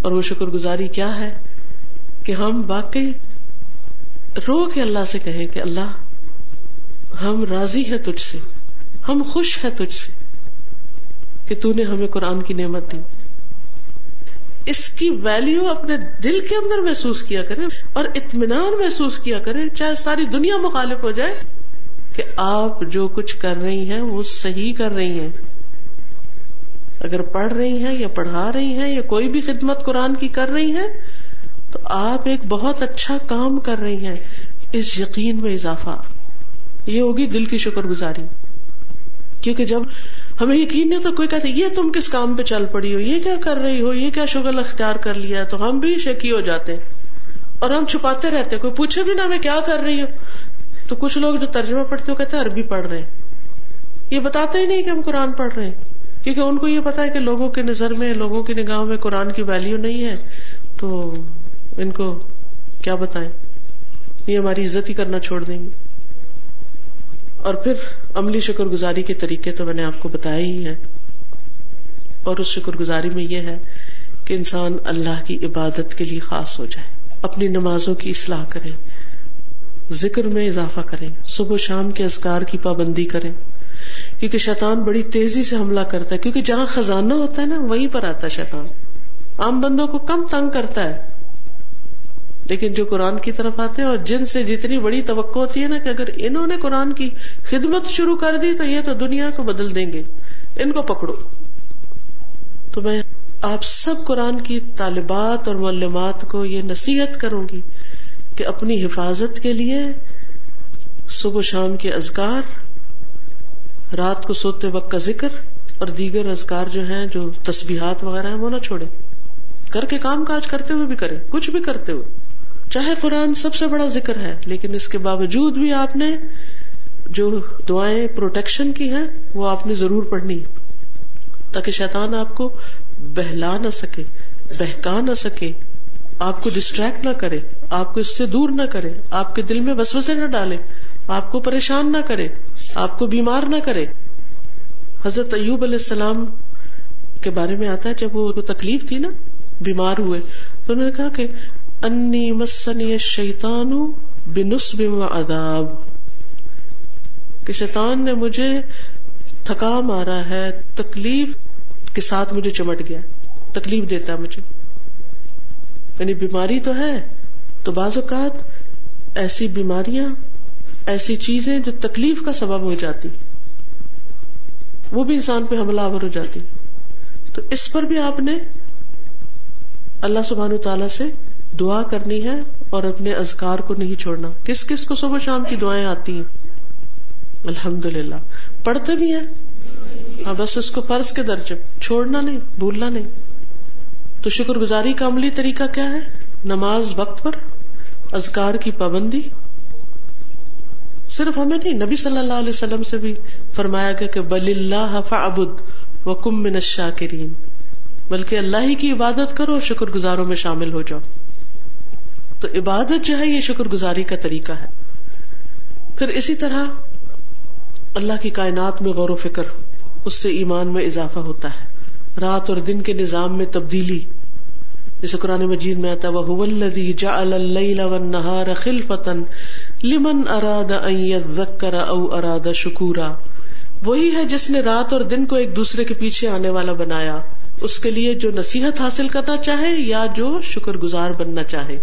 اور وہ شکر گزاری کیا ہے؟ کہ ہم واقعی رو کے اللہ سے کہیں کہ اللہ ہم راضی ہے تجھ سے۔ ہم خوش ہے تجھ سے کہ تو نے ہمیں قرآن کی نعمت دی۔ اس کی ویلو اپنے دل کے اندر محسوس کیا کرے اور اطمینان محسوس کیا کرے چاہے ساری دنیا مخالف ہو جائے کہ آپ جو کچھ کر رہی ہیں وہ صحیح کر رہی ہیں۔ اگر پڑھ رہی ہیں یا پڑھا رہی ہیں یا کوئی بھی خدمت قرآن کی کر رہی ہیں تو آپ ایک بہت اچھا کام کر رہی ہیں۔ اس یقین میں اضافہ۔ یہ ہوگی دل کی شکر گزاری کیونکہ جب ہمیں یقین نہیں تو کوئی کہتے یہ تم کس کام پہ چل پڑی ہو؟ یہ کیا کر رہی ہو؟ یہ کیا شغل اختیار کر لیا؟ تو ہم بھی شکی ہو جاتے اور ہم چھپاتے رہتے کوئی پوچھے بھی نہ میں کیا کر رہی ہوں تو کچھ لوگ جو ترجمہ پڑھتے ہو کہتے ہیں، عربی پڑھ رہے یہ بتاتے ہی نہیں کہ ہم قرآن پڑھ رہے ہیں۔ کیونکہ ان کو یہ پتا ہے کہ لوگوں کی نظر میں، لوگوں کی نگاہوں میں قرآن کی ویلو نہیں ہے۔ تو ان کو کیا بتائیں؟ یہ ہماری عزت ہی کرنا چھوڑ دیں گے۔ اور پھر عملی شکر گزاری کے طریقے تو میں نے آپ کو بتایا ہی ہے اور اس شکر گزاری میں یہ ہے کہ انسان اللہ کی عبادت کے لیے خاص ہو جائے، اپنی نمازوں کی اصلاح کرے، ذکر میں اضافہ کریں صبح و شام کے ازکار کی پابندی کریں کیونکہ شیطان بڑی تیزی سے حملہ کرتا ہے، کیونکہ جہاں خزانہ ہوتا ہے نا، وہیں پر آتا ہے شیطان۔ عام بندوں کو کم تنگ کرتا ہے۔ لیکن جو قرآن کی طرف آتے ہیں اور جن سے جتنی بڑی توقع ہوتی ہے نا کہ اگر انہوں نے قرآن کی خدمت شروع کر دی تو یہ تو دنیا کو بدل دیں گے۔ ان کو پکڑو۔ تو میں آپ سب قرآن کی طالبات اور معلومات کو یہ نصیحت کروں گی کہ اپنی حفاظت کے لیے صبح شام کے ازکار رات کو سوتے وقت کا ذکر اور دیگر ازکار جو ہیں، جو تسبیحات وغیرہ ہیں، وہ نہ چھوڑے کر کے کام کاج کرتے ہوئے بھی کرے کچھ بھی کرتے ہوئے۔ چاہے قرآن سب سے بڑا ذکر ہے، لیکن اس کے باوجود بھی آپ نے جو دعائیں پروٹیکشن کی ہیں، وہ آپ نے ضرور پڑھنی، تاکہ شیطان آپ کو بہلا نہ سکے، بہکا نہ سکے، آپ کو ڈسٹریکٹ نہ کرے، آپ کو اس سے دور نہ کرے، آپ کے دل میں وسوسے نہ ڈالے، آپ کو پریشان نہ کرے، آپ کو بیمار نہ کرے۔ حضرت ایوب علیہ السلام کے بارے میں آتا ہے، جب وہ تکلیف تھی نا، بیمار ہوئے، تو انہوں نے کہا کہ انی مسنی شیتان بنسب و عذاب۔ کہ شیطان نے مجھے تھکا مارا ہے، تکلیف کے ساتھ مجھے چمٹ گیا، تکلیف دیتا ہے مجھے۔ یعنی بیماری تو ہے، تو بعض اوقات ایسی بیماریاں، ایسی چیزیں جو تکلیف کا سبب ہو جاتی، وہ بھی انسان پہ حملہ آور ہو جاتی۔ تو اس پر بھی آپ نے اللہ سبحان تعالی سے دعا کرنی ہے اور اپنے ازکار کو نہیں چھوڑنا۔ کس کس کو صبح شام کی دعائیں آتی ہیں؟ الحمد للہ پڑھتے بھی ہیں۔ ہاں بس اس کو فرض کے درجے۔ چھوڑنا نہیں، بھولنا نہیں۔ تو شکر گزاری کا عملی طریقہ کیا ہے؟ نماز وقت پر ازکار کی پابندی۔ صرف ہمیں نہیں، نبی صلی اللہ علیہ وسلم سے بھی فرمایا گیا کہ بل اللہ فعبد و کم من الشاکرین بلکہ اللہ ہی کی عبادت کرو اور شکر گزاروں میں شامل ہو جاؤ۔ تو عبادت جو ہے یہ شکر گزاری کا طریقہ ہے۔ پھر اسی طرح اللہ کی کائنات میں غور و فکر، اس سے ایمان میں اضافہ ہوتا ہے۔ رات اور دن کے نظام میں تبدیلی۔ جیسے قرآن مجید میں آتا وہ جعل اللیل والنہار خلفتا لمن اراد ان یذکر او اراد شکورا وہی ہے جس نے رات اور دن کو ایک دوسرے کے پیچھے آنے والا بنایا۔ اس کے لیے جو نصیحت حاصل کرنا چاہے یا جو شکر گزار بننا چاہے۔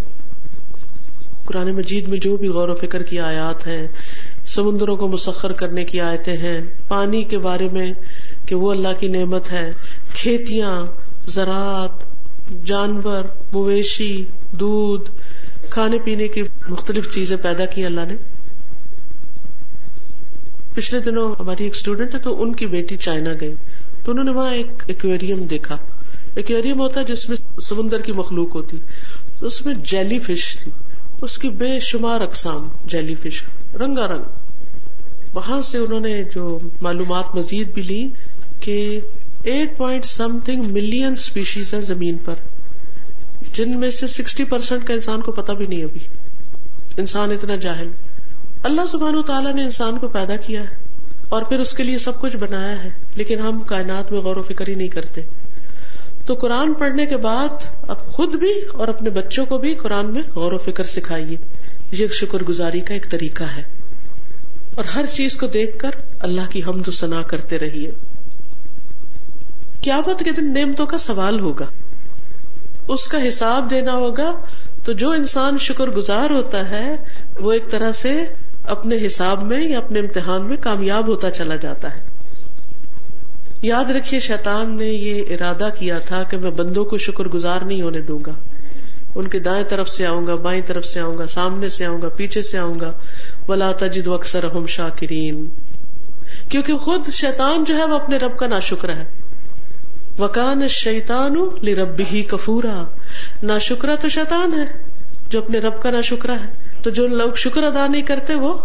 قرآن مجید میں جو بھی غور و فکر کی آیات ہیں، سمندروں کو مسخر کرنے کی آیتیں ہیں، پانی کے بارے میں کہ وہ اللہ کی نعمت ہے، کھیتیاں، زراعت، جانور، مویشی، دودھ، کھانے پینے کی مختلف چیزیں پیدا کی اللہ نے۔ پچھلے دنوں ہماری ایک اسٹوڈینٹ ہے تو ان کی بیٹی چائنا گئی۔ تو انہوں نے وہاں ایک ایکویریم دیکھا۔ ایکویریم ہوتا ہے جس میں سمندر کی مخلوق ہوتی۔ اس میں جیلی فش تھی۔ اس کی بے شمار اقسام جیلی فش رنگا رنگ وہاں سے انہوں نے جو معلومات مزید بھی لی کہ eight point something million species ہے زمین پر، جن میں سے سکسٹی پرسینٹ کا انسان کو پتا بھی نہیں ابھی۔ انسان اتنا جاہل۔ اللہ سبحان تعالیٰ نے انسان کو پیدا کیا ہے اور پھر اس کے لیے سب کچھ بنایا ہے، لیکن ہم کائنات میں غور و فکر ہی نہیں کرتے۔ تو قرآن پڑھنے کے بعد اب خود بھی اور اپنے بچوں کو بھی قرآن میں غور و فکر سکھائیے۔ یہ شکر گزاری کا ایک طریقہ ہے۔ اور ہر چیز کو دیکھ کر اللہ کی حمد و ثنا کرتے رہیے۔ قیامت کے دن نعمتوں کا سوال ہوگا۔ اس کا حساب دینا ہوگا۔ تو جو انسان شکر گزار ہوتا ہے، وہ ایک طرح سے اپنے حساب میں یا اپنے امتحان میں کامیاب ہوتا چلا جاتا ہے۔ یاد رکھیے شیطان نے یہ ارادہ کیا تھا کہ میں بندوں کو شکر گزار نہیں ہونے دوں گا۔ ان کے دائیں طرف سے آؤں گا، بائیں طرف سے آؤں گا، سامنے سے آؤں گا، پیچھے سے آؤں گا۔ ولا تجد اکثر ہم شاکرین کیونکہ خود شیطان جو ہے وہ اپنے رب کا نا شکر ہے۔ وکان شیتان رب ہی کفورا نا شکرا تو شیتان ہے جو اپنے رب کا نا شکرا ہے۔ تو جو لوگ شکر ادا نہیں کرتے وہ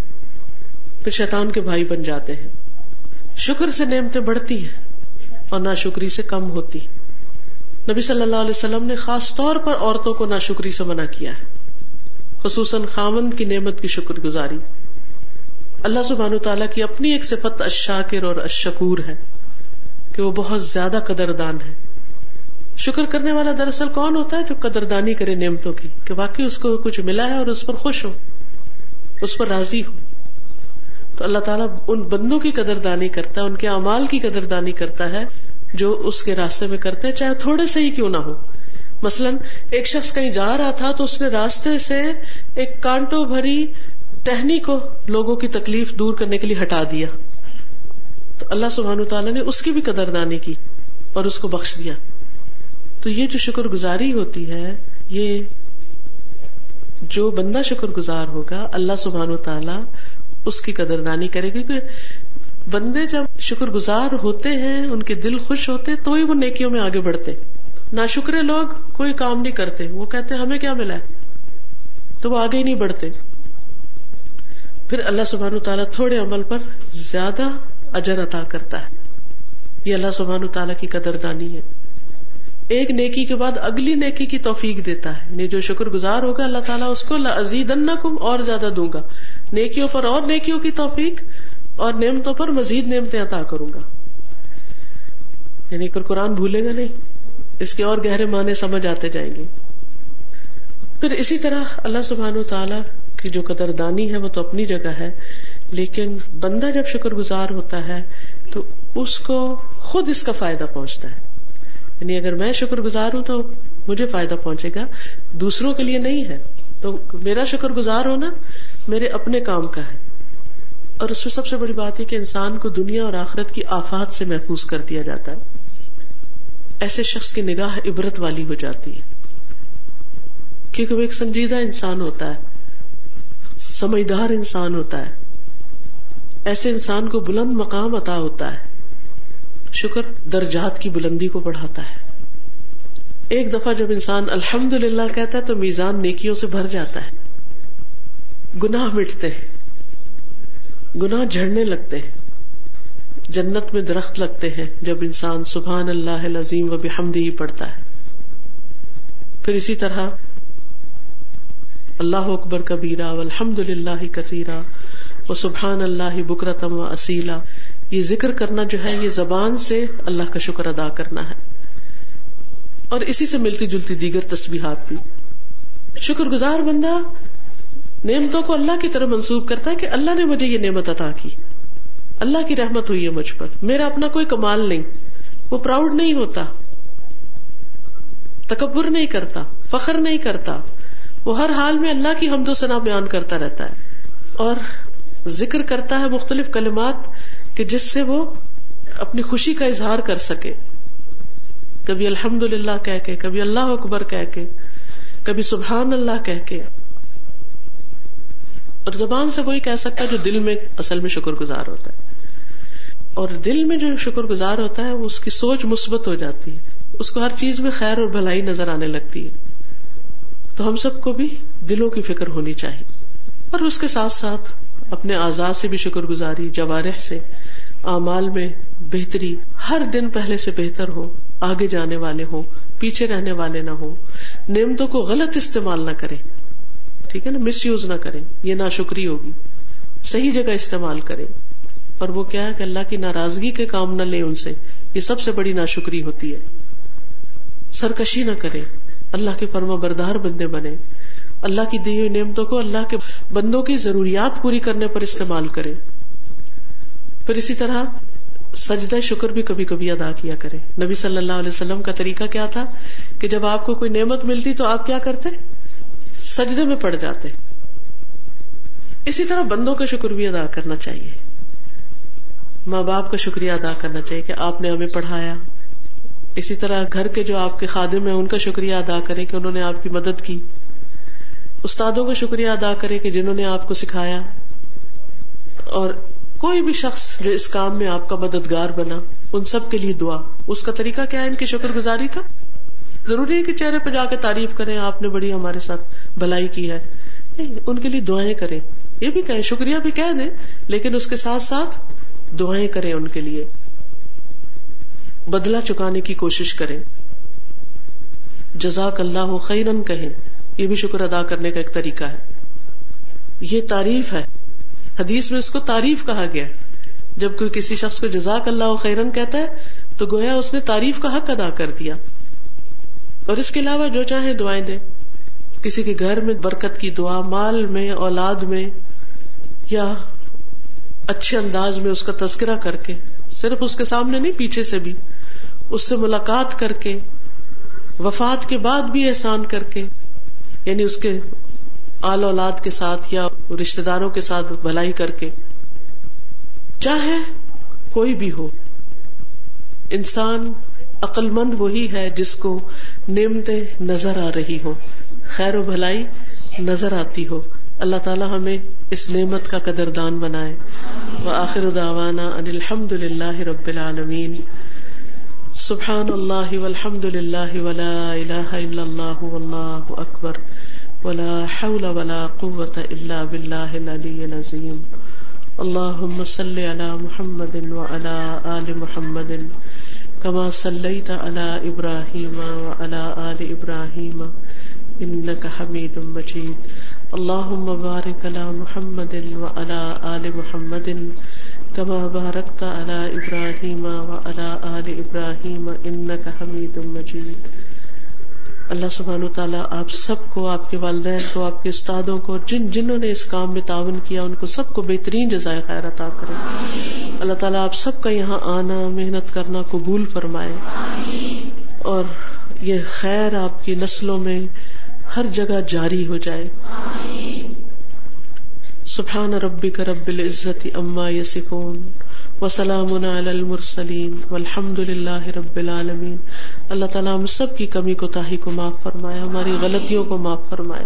پھر شیتان کے بھائی بن جاتے ہیں۔ شکر سے نعمتیں بڑھتی ہیں۔ اور نا شکری سے کم ہوتی۔ نبی صلی اللہ علیہ وسلم نے خاص طور پر عورتوں کو نا شکری سے منع کیا ہے۔ خصوصاً خامن کی نعمت کی شکر گزاری۔ اللہ سبحان تعالیٰ کی اپنی ایک صفت اشاکر اور اشکور ہے کہ وہ بہت زیادہ قدردان ہے۔ شکر کرنے والا دراصل کون ہوتا ہے جو قدردانی کرے نعمتوں کی؟ کہ واقعی اس کو کچھ ملا ہے اور اس پر خوش ہو، اس پر راضی ہو۔ تو اللہ تعالیٰ ان بندوں کی قدردانی کرتا ہے، ان کے امال کی قدردانی کرتا ہے جو اس کے راستے میں کرتے ہیں، چاہے تھوڑے سے ہی کیوں نہ ہو۔ مثلاً، ایک شخص کہیں جا رہا تھا تو اس نے راستے سے ایک کانٹو بھری ٹہنی کو لوگوں کی تکلیف دور کرنے کے لیے ہٹا دیا۔ تو اللہ سبحان تعالیٰ نے اس کی بھی قدردانی کی اور اس کو بخش دیا۔ تو یہ جو شکر گزاری ہوتی ہے، یہ جو بندہ شکر گزار ہوگا، اللہ سبحان و تعالیٰ اس کی قدردانی کرے گی کیونکہ بندے جب شکر گزار ہوتے ہیں، ان کے دل خوش ہوتے، تو ہی وہ نیکیوں میں آگے بڑھتے۔ نہ شکرے لوگ کوئی کام نہیں کرتے، وہ کہتے، ہمیں کیا ملا ہے؟ تو وہ آگے ہی نہیں بڑھتے۔ پھر اللہ سبحان تعالیٰ تھوڑے عمل پر زیادہ اجر عطا کرتا ہے۔ یہ اللہ سبحان تعالیٰ کی قدر دانی ہے۔ ایک نیکی کے بعد اگلی نیکی کی توفیق دیتا ہے۔ یعنی جو شکر گزار ہوگا اللہ تعالیٰ اس کو عزیز اور زیادہ دوں گا۔ نیکیوں پر اور نیکیوں کی توفیق اور نعمتوں پر مزید نعمتیں عطا کروں گا۔ یعنی پر قرآن بھولے گا نہیں؟ اس کے اور گہرے معنی سمجھ آتے جائیں گے۔ پھر اسی طرح اللہ سبحان و تعالیٰ کی جو قدر دانی ہے وہ تو اپنی جگہ ہے، لیکن بندہ جب شکر گزار ہوتا ہے تو اس کو خود اس کا فائدہ پہنچتا ہے۔ یعنی اگر میں شکر گزار ہوں تو مجھے فائدہ پہنچے گا۔ دوسروں کے لیے نہیں ہے۔ تو میرا شکر گزار ہونا میرے اپنے کام کا ہے۔ اور اس میں سب سے بڑی بات ہے کہ انسان کو دنیا اور آخرت کی آفات سے محفوظ کر دیا جاتا ہے۔ ایسے شخص کی نگاہ عبرت والی ہو جاتی ہے۔ کیونکہ وہ ایک سنجیدہ انسان ہوتا ہے۔ سمجھدار انسان ہوتا ہے۔ ایسے انسان کو بلند مقام عطا ہوتا ہے۔ شکر درجات کی بلندی کو بڑھاتا ہے۔ ایک دفعہ جب انسان الحمد للہ کہتا ہے تو میزان نیکیوں سے بھر جاتا ہے۔ گناہ مٹتے ہیں۔ گناہ جھڑنے لگتے ہیں۔ جنت میں درخت لگتے ہیں جب انسان سبحان اللہ عظیم و بحمدی پڑھتا ہے۔ پھر اسی طرح اللہ اکبر کبیرا الحمد للہ کثیرا و سبحان اللہ بکرتم و اصیلا یہ ذکر کرنا جو ہے، یہ زبان سے اللہ کا شکر ادا کرنا ہے۔ اور اسی سے ملتی جلتی دیگر تصویرات بھی۔ شکر گزار بندہ نعمتوں کو اللہ کی طرح منسوخ کرتا ہے کہ اللہ نے مجھے یہ نعمت عطا کی۔ اللہ کی رحمت ہوئی ہے مجھ پر۔ میرا اپنا کوئی کمال نہیں۔ وہ پراؤڈ نہیں ہوتا۔ تکبر نہیں کرتا، فخر نہیں کرتا۔ وہ ہر حال میں اللہ کی حمد و ثنا بیان کرتا رہتا ہے۔ اور ذکر کرتا ہے مختلف کلمات کہ جس سے وہ اپنی خوشی کا اظہار کر سکے۔ کبھی الحمد للہ کہہ کے، کبھی اللہ اکبر کہہ کے، کبھی سبحان اللہ کہہ کے۔ اور زبان سے وہی کہہ سکتا ہے جو دل میں، اصل میں شکر گزار ہوتا ہے۔ اور دل میں جو شکر گزار ہوتا ہے، وہ اس کی سوچ مثبت ہو جاتی ہے۔ اس کو ہر چیز میں خیر اور بھلائی نظر آنے لگتی ہے۔ تو ہم سب کو بھی دلوں کی فکر ہونی چاہیے۔ اور اس کے ساتھ ساتھ اپنے آزاد سے بھی شکر گزاری جوارح سے، اعمال میں بہتری، ہر دن پہلے سے بہتر ہو، آگے جانے والے ہوں، پیچھے رہنے والے نہ ہوں، نعمتوں کو غلط استعمال نہ کریں، ٹھیک ہے نا؟ مس یوز نہ کریں، یہ نا شکری ہوگی، صحیح جگہ استعمال کریں۔ اور وہ کیا ہے کہ اللہ کی ناراضگی کے کام نہ لیں ان سے، یہ سب سے بڑی نا شکری ہوتی ہے۔ سرکشی نہ کریں، اللہ کے فرما بردار بندے بنے اللہ کی دی ہوئی نعمتوں کو اللہ کے بندوں کی ضروریات پوری کرنے پر استعمال کرے۔ پھر اسی طرح سجدہ شکر بھی کبھی کبھی ادا کیا کرے۔ نبی صلی اللہ علیہ وسلم کا طریقہ کیا تھا کہ جب آپ کو کوئی نعمت ملتی تو آپ کیا کرتے؟ سجدے میں پڑ جاتے۔ اسی طرح بندوں کا شکر بھی ادا کرنا چاہیے۔ ماں باپ کا شکریہ ادا کرنا چاہیے کہ آپ نے ہمیں پڑھایا۔ اسی طرح گھر کے جو آپ کے خادم ہیں، ان کا شکریہ ادا کرے کہ انہوں نے آپ کی مدد کی۔ استادوں کا شکریہ ادا کرے کہ جنہوں نے آپ کو سکھایا اور کوئی بھی شخص جو اس کام میں آپ کا مددگار بنا، ان سب کے لیے دعا۔ اس کا طریقہ کیا ہے؟ ان کی شکر گزاری کا۔ ضروری ہے کہ چہرے پہ جا کے تعریف کریں، آپ نے بڑی ہمارے ساتھ بھلائی کی ہے۔ ان کے لیے دعائیں کریں۔ یہ بھی کہیں، شکریہ بھی کہہ دیں، لیکن اس کے ساتھ ساتھ دعائیں کریں ان کے لیے۔ بدلا چکانے کی کوشش کریں۔ جزاک اللہ خیرن کہیں۔ یہ بھی شکر ادا کرنے کا ایک طریقہ ہے۔ یہ تعریف ہے۔ حدیث میں اس کو تعریف کہا گیا۔ جب کوئی کسی شخص کو جزاک اللہ خیرن کہتا ہے، تو گویا اس نے تعریف کا حق ادا کر دیا۔ اور اس کے علاوہ جو چاہے دعائیں دے کسی کے گھر میں برکت کی دعا، مال میں، اولاد میں، یا اچھے انداز میں اس کا تذکرہ کر کے، صرف اس کے سامنے نہیں، پیچھے سے بھی، اس سے ملاقات کر کے، وفات کے بعد بھی احسان کر کے یعنی اس کے آل اولاد کے ساتھ یا رشتے داروں کے ساتھ بھلائی کر کے چاہے کوئی بھی ہو، انسان عقل مند وہی ہے جس کو نعمتیں نظر آ رہی ہو خیر و بھلائی نظر آتی ہو۔ اللہ تعالیٰ ہمیں اس نعمت کا قدر دان بنائے۔ وآخر دعوانا ان الحمد للہ رب العالمین۔ سبحان اللہ والحمد للہ ولا الہ الا اللہ واللہ اکبر ولا حول ولا قوة الا باللہ العلی العظیم اللهم صل على محمد وعلى آل محمد كما صليت على إبراهيم وعلى آل إبراهيم إنك حميد مجيد اللهم بارك على محمد وعلى آل محمد كما باركت على إبراهيم وعلى آل إبراهيم إنك حميد مجيد۔ اللہ سبحانہ تعالیٰ آپ سب کو، آپ کے والدین کو، آپ کے استادوں کو، جن جنہوں نے اس کام میں تعاون کیا، ان کو سب کو بہترین جزائے خیر عطا کرے۔ اللہ تعالیٰ آپ سب کا یہاں آنا، محنت کرنا قبول فرمائے۔ اور یہ خیر آپ کی نسلوں میں ہر جگہ جاری ہو جائے۔ سبحان ربك رب العزة اما یسکون وسلام على المرسلين والحمد لله رب العالمین اللہ تعالیٰ ہم سب کی کمی کو تاہی کو معاف فرمائے، ہماری غلطیوں کو معاف فرمائے۔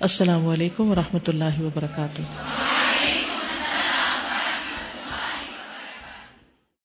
السلام علیکم و رحمۃ اللہ وبرکاتہ۔